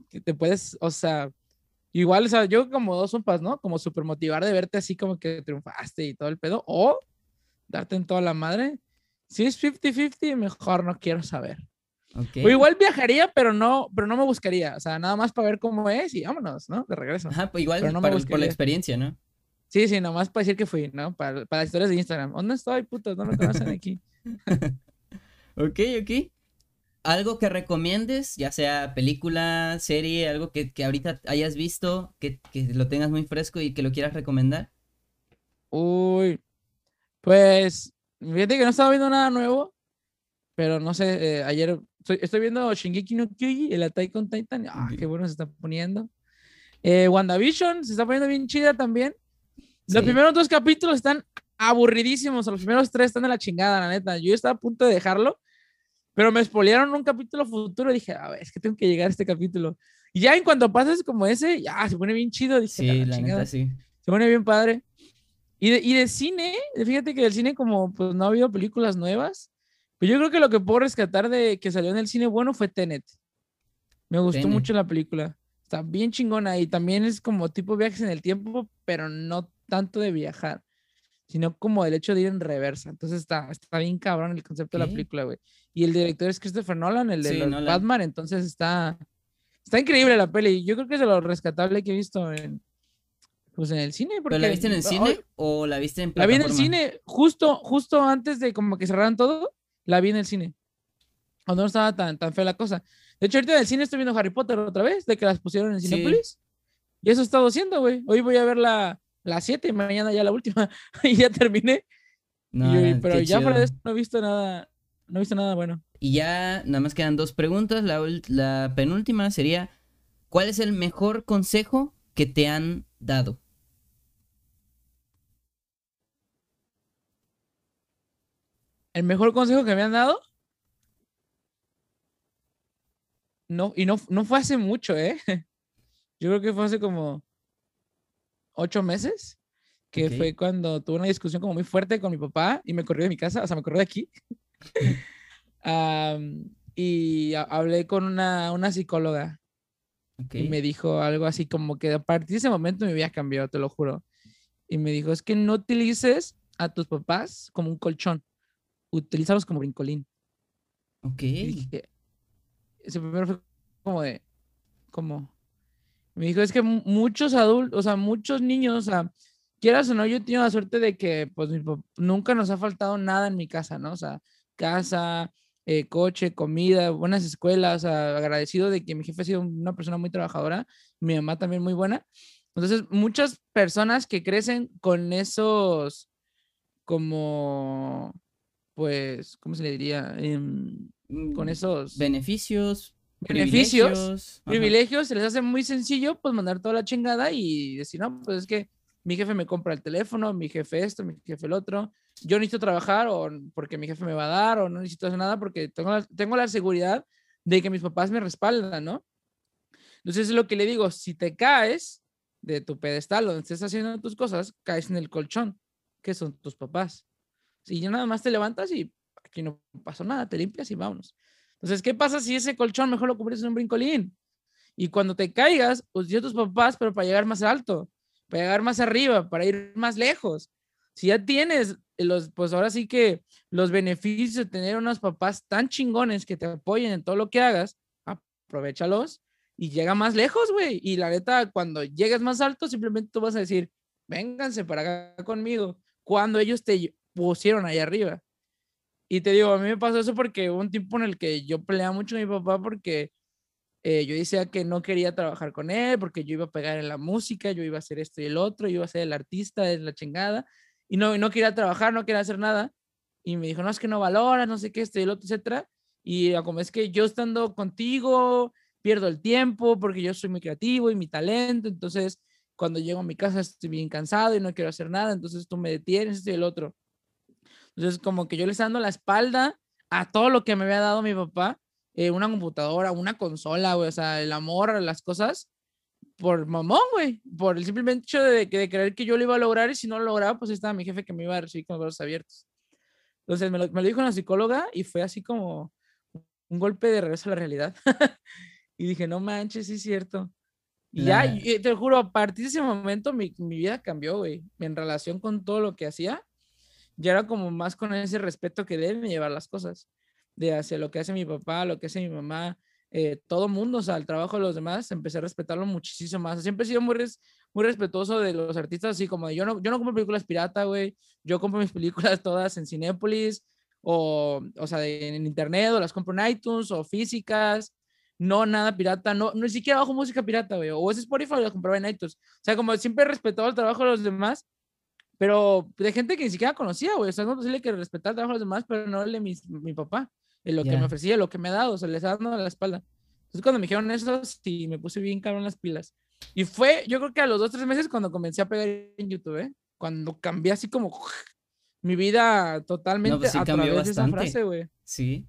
que te puedes, o sea, igual, o sea, yo como dos sopas, ¿no? Como súper motivar de verte así como que triunfaste y todo el pedo, o darte en toda la madre. Si es 50-50, mejor no quiero saber. ok. O igual viajaría, pero no, pero no me buscaría, o sea, nada más para ver cómo es y vámonos, ¿no? De regreso. Ajá, pues igual no para- por la experiencia, ¿no? Sí, sí, nomás para decir que fui, ¿no? Para, para las historias de Instagram. ¿Dónde estoy, putos? No me conocen aquí. (laughs) Ok, ok. Algo que recomiendes, ya sea película, serie, algo que, que ahorita hayas visto, que, que lo tengas muy fresco y que lo quieras recomendar. Uy, pues, fíjate que no estaba viendo nada nuevo, pero no sé, eh, ayer estoy, estoy viendo Shingeki no Kyuji, el Attack on Titan. Ah, qué bueno se está poniendo. Eh, WandaVision se está poniendo bien chida también. Los Sí. primeros dos capítulos están aburridísimos, los primeros tres están de la chingada, la neta. Yo estaba a punto de dejarlo, pero me spoilearon un capítulo futuro y dije, a ver, es que tengo que llegar a este capítulo. Y ya en cuanto pases como ese, ya se pone bien chido. Dije, Sí, "A la chingada". neta sí. Se pone bien padre. Y de, y de cine, fíjate que del cine como pues no ha habido películas nuevas, pero yo creo que lo que puedo rescatar de que salió en el cine bueno fue Tenet. Me gustó Tenet. mucho la película. Está bien chingona y también es como tipo viajes en el tiempo, pero no tanto de viajar, sino como el hecho de ir en reversa. Entonces está, está bien cabrón el concepto de Ok. la película, güey. Y el director es Christopher Nolan, el de Sí, los Nolan. Batman, entonces está, está increíble la peli. Yo creo que es de lo rescatable que he visto en, pues en el cine. ¿Pero Porque la viste en el cine o la viste en la vi en el plataforma? cine, justo, justo antes de como que cerraran todo, la vi en el cine. Cuando no estaba tan, tan fea la cosa. De hecho, ahorita en el cine estoy viendo Harry Potter otra vez, de que las pusieron en Sí. Cinepolis. Y eso he estado haciendo, güey. Hoy voy a ver la, la 7 y mañana ya la última. (laughs) y ya terminé. No, Y pero ya fuera de chido. eso no he visto nada, No he visto nada bueno. Y ya nada más quedan dos preguntas. La, la penúltima sería, ¿cuál es el mejor consejo que te han dado? ¿El mejor consejo que me han dado? No, y no, no fue hace mucho, ¿eh? (laughs) Yo creo que fue hace como ocho meses, que fue cuando tuve una discusión como muy fuerte con mi papá y me corrió de mi casa, o sea, me corrió de aquí. (laughs) y hablé con una, una psicóloga y me dijo algo así como que a partir de ese momento mi vida cambió, te lo juro. Y me dijo, es que no utilices a tus papás como un colchón, utilízalos como brincolín. Ok. ese primero fue como de, como, me dijo, es que muchos adultos, o sea, muchos niños, o sea, quieras o no, yo tengo la suerte de que, pues, nunca nos ha faltado nada en mi casa, ¿no? O sea, casa, eh, coche, comida, buenas escuelas, agradecido de que mi jefe ha sido una persona muy trabajadora, mi mamá también muy buena. Entonces, muchas personas que crecen con esos, como, pues, ¿cómo se le diría? Em, con mm, esos beneficios, beneficios, privilegios, se les hace muy sencillo, pues, mandar toda la chingada y decir, no, pues es que mi jefe me compra el teléfono, mi jefe esto, mi jefe el otro, yo necesito trabajar o porque mi jefe me va a dar o no necesito hacer nada porque tengo la, tengo la seguridad de que mis papás me respaldan, ¿no? Entonces es lo que le digo, si te caes de tu pedestal donde estés haciendo tus cosas, caes en el colchón, que son tus papás. Si ya nada más te levantas y aquí no pasó nada, te limpias y vámonos. Entonces, ¿qué pasa si ese colchón mejor lo cubres en un brincolín? Y cuando te caigas, pues a tus papás, pero para llegar más alto para llegar más arriba, para ir más lejos. Si ya tienes los, pues ahora sí que los beneficios de tener unos papás tan chingones que te apoyen en todo lo que hagas, aprovechalos y llega más lejos, güey. Y la neta, cuando llegues más alto, simplemente tú vas a decir, vénganse para acá conmigo, cuando ellos te pusieron ahí arriba. Y te digo, a mí me pasó eso porque hubo un tiempo en el que yo peleaba mucho con mi papá porque eh, yo decía que no quería trabajar con él porque yo iba a pegar en la música, yo iba a hacer esto y el otro, yo iba a ser el artista de la chingada y no, no quería trabajar, no quería hacer nada. Y me dijo, no, es que no valora, no sé qué, esto y el otro, etcétera. Y como es que yo estando contigo pierdo el tiempo porque yo soy muy creativo y mi talento, entonces cuando llego a mi casa estoy bien cansado y no quiero hacer nada, entonces tú me detienes, esto y el otro. Entonces como que yo le estaba dando la espalda a todo lo que me había dado mi papá eh, una computadora, una consola, güey, o sea, el amor las cosas por mamón, güey, por el simple hecho de, de, creer que yo lo iba a lograr y si no lo lograba, pues estaba mi jefe que me iba a recibir con los brazos abiertos. Entonces me lo, me lo dijo una psicóloga y fue así como un golpe de regreso a la realidad. (laughs) y dije, no manches, sí es cierto. Y ya, te lo juro, a partir de ese momento mi, mi vida cambió, güey, en relación con todo lo que hacía. Ya era como más con ese respeto que deben llevar las cosas de hacia lo que hace mi papá, lo que hace mi mamá, eh, todo mundo, o sea, el trabajo de los demás, empecé a respetarlo muchísimo más. Siempre he sido muy, respetuoso de los artistas, así como yo no, yo no compro películas pirata, güey, yo compro mis películas todas en Cinépolis o, o sea, en internet, o las compro en iTunes o físicas, no nada pirata, no, ni siquiera bajo música pirata, güey, o es Spotify las compraba en iTunes. O sea, como siempre he respetado el trabajo de los demás, pero de gente que ni siquiera conocía, güey, o sea, no posible que respetar el trabajo de los demás, pero no el de mi, mi papá en lo que me ofrecía, lo que me ha dado, se les ha dado la espalda. Entonces cuando me dijeron eso, sí, me puse bien cabrón las pilas. Y fue, yo creo que a los dos, tres meses cuando comencé a pegar en YouTube, ¿eh? Cuando cambié así como mi vida totalmente pues a través de esa frase, güey. Sí.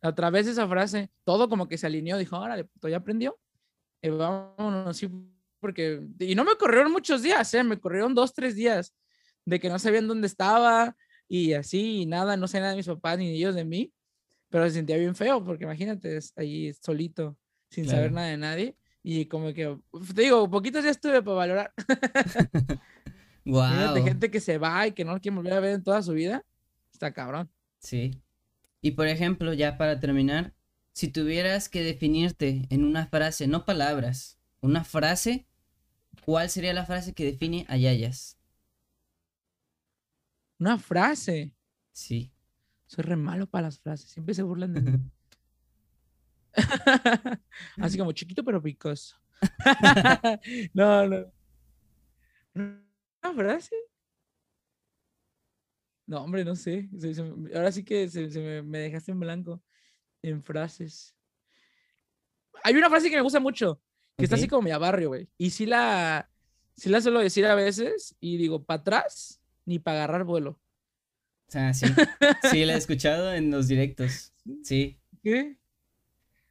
A través de esa frase, todo como que se alineó, dijo, órale, puto, ya aprendió. Eh, vámonos, sí, porque, y no me corrieron muchos días, ¿eh? Me corrieron dos, tres días de que no sabían dónde estaba y así, y nada, no sé nada de mis papás ni ellos de mí pero se sentía bien feo porque imagínate, ahí solito, sin saber nada de nadie. Y como que, te digo, poquitos días estuve para valorar. wow. (laughs) (laughs) Imagínate gente que se va y que no lo quiere volver a ver en toda su vida. Está cabrón. Sí. Y por ejemplo, ya para terminar, si tuvieras que definirte en una frase, no palabras, una frase, ¿cuál sería la frase que define a Yayas? Una frase. Sí. Soy re malo para las frases, siempre se burlan de mí. (laughs) Así como chiquito pero picoso. (laughs) no, no. ¿Una frase? No, hombre, no sé. se- se me- ahora sí que se, me, me dejaste en blanco en frases. Hay una frase que me gusta mucho, que está así como media barrio, güey. Y sí la, sí la suelo decir a veces y digo, para atrás ni para agarrar vuelo. Sea, sí. Sí, la he (laughs) escuchado en los directos. Sí. ¿Qué?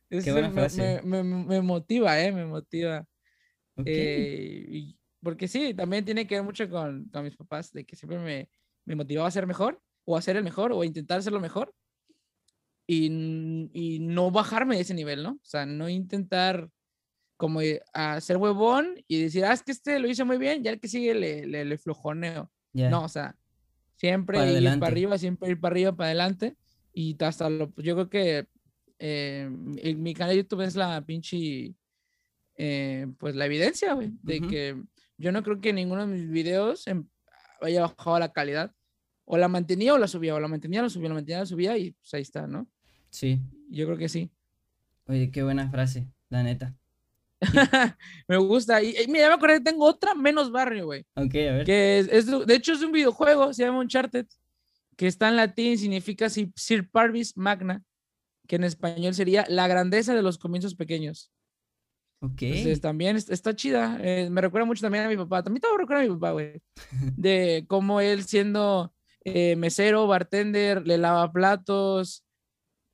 Ese buena frase. Me, me- me motiva, ¿eh? Me motiva. Eh, y- porque sí, también tiene que ver mucho con, con mis papás, de que siempre me, me motivaba a ser mejor, o a ser el mejor, o a intentar ser lo mejor, y, y no bajarme de ese nivel, ¿no? O sea, no intentar como eh, a ser huevón y decir, ah, es que este lo hice muy bien, ya el que sigue le, le, le flojoneo. No, o sea, siempre Para ir adelante. para arriba, siempre ir para arriba, para adelante. Y hasta lo, yo creo que eh, en mi canal de YouTube es la pinche, eh, pues la evidencia, güey, de que yo no creo que ninguno de mis videos em- haya bajado la calidad. O la mantenía o la subía, o la mantenía o la subía, la mantenía la subía y pues ahí está, ¿no? Sí. Yo creo que sí. Oye, qué buena frase, la neta. (laughs) me gusta. Y, y mira, me acordé, tengo otra menos barrio, güey. Ok, a ver. que es, es de hecho es un videojuego, se llama Uncharted, que está en latín, significa si- Sir Parvis Magna, que en español sería la grandeza de los comienzos pequeños. Ok. Entonces también es- está chida, eh, me recuerda mucho también a mi papá, también todo recuerda a mi papá, güey, (laughs) de cómo él siendo eh, mesero, bartender, le lava platos,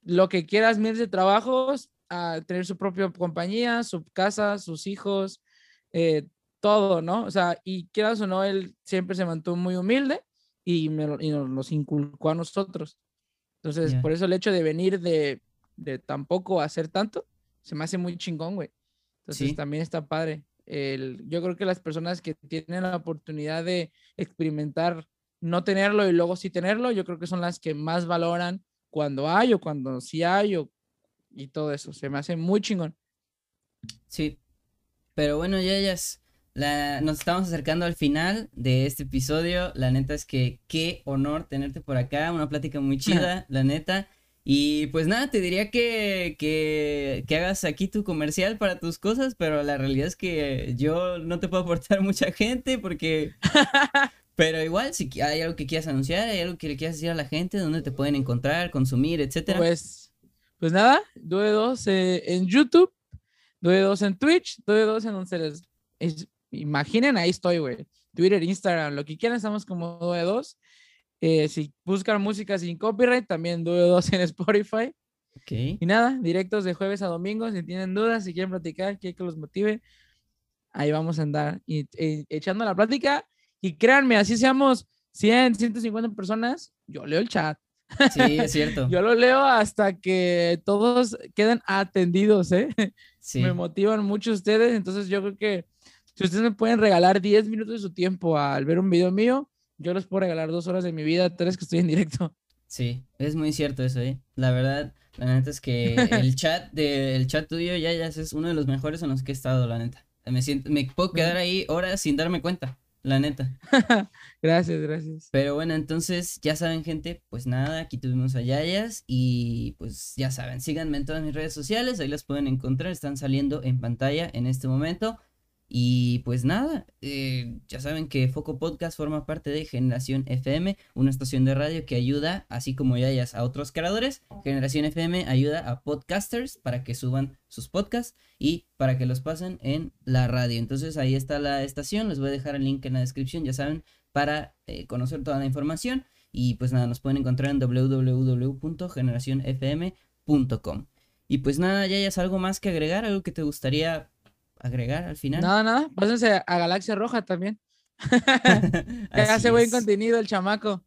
lo que quieras, miles de trabajos, a tener su propia compañía, su casa, sus hijos, eh, todo, ¿no? O sea, y quieras o no, él siempre se mantuvo muy humilde y, me y nos los inculcó a nosotros. Entonces, Ya. por eso el hecho de venir de, de tampoco a hacer tanto, se me hace muy chingón, güey. Entonces, Sí. también está padre. El, yo creo que las personas que tienen la oportunidad de experimentar no tenerlo y luego sí tenerlo, yo creo que son las que más valoran cuando hay o cuando sí hay o, y todo eso. Se me hace muy chingón. Sí. Pero bueno, ya, ya es- la, nos estamos acercando al final de este episodio. La neta es que qué honor tenerte por acá. Una plática muy chida, (laughs) la neta. Y pues nada, te diría que, que, que hagas aquí tu comercial para tus cosas, pero la realidad es que yo no te puedo aportar (laughs) mucha gente porque... (laughs) Pero igual, si hay algo que quieras anunciar, hay algo que le quieras decir a la gente, dónde te pueden encontrar, consumir, etcétera. Pues, pues nada, Due 2 eh, en YouTube, Due 2 en Twitch, Due 2 en donde se les- es- imaginen, ahí estoy, güey. Twitter, Instagram, lo que quieran, estamos como Due 2. Eh, si buscan música sin copyright, también Due 2 en (laughs) Spotify. Ok. Y nada, directos de jueves a domingo. Si tienen dudas, si quieren platicar, quieren que los motive, ahí vamos a andar y, e- echando la plática. Y créanme, así seamos 100, 150 personas, yo leo el chat. Sí, es (laughs) cierto. Yo lo leo hasta que todos queden atendidos, ¿eh? (laughs) Sí. Me motivan mucho ustedes, entonces yo creo que si ustedes me pueden regalar 10 minutos de su tiempo al ver un video mío, yo les puedo regalar dos horas de mi vida, tres que estoy en directo. (laughs) Sí, es muy cierto eso, ¿eh? La verdad, la neta es que el chat de, el chat tuyo ya, ya es uno de los mejores en los que he estado, la neta. Me siento, me puedo quedar ahí horas sin darme cuenta, la neta. (laughs) Gracias, gracias. Pero bueno, entonces ya saben, gente, pues nada, aquí tuvimos a Yayas y pues ya saben, síganme en todas mis redes sociales, ahí las pueden encontrar, están saliendo en pantalla en este momento. Y pues nada, eh, ya saben que Foco Podcast forma parte de Generación FM, una estación de radio que ayuda, así como Yayas, a otros creadores. Generación FM ayuda a podcasters para que suban sus podcasts y para que los pasen en la radio. Entonces ahí está la estación, les voy a dejar el link en la descripción, ya saben, para eh, conocer toda la información. Y pues nada, nos pueden encontrar en www.generacionfm.com. Y pues nada, ya es algo más que agregar, algo que te gustaría agregar al final. Nada, nada, pásense a Galaxia Roja también. (laughs) Que hace buen contenido el chamaco.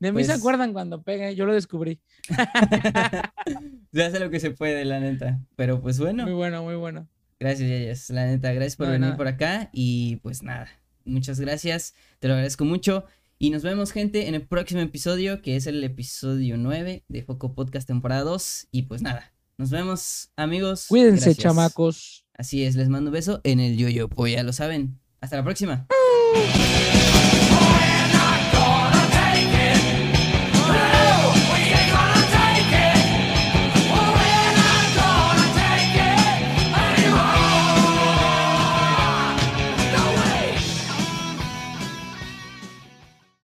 De mí se Pues- acuerdan cuando pegue, yo lo descubrí. (laughs) Se hace lo que se puede, la neta. Pero pues bueno, Muy bueno, muy bueno. gracias, Yayas. La neta, gracias por No, venir nada. por acá. Y pues nada, muchas gracias. Te lo agradezco mucho. Y nos vemos, gente, en el próximo episodio, que es el episodio 9 de Foco Podcast temporada 2. Y pues nada, nos vemos, amigos. Cuídense, Gracias. chamacos. Así es, les mando un beso en el yoyo, pues ya lo saben. Hasta la próxima.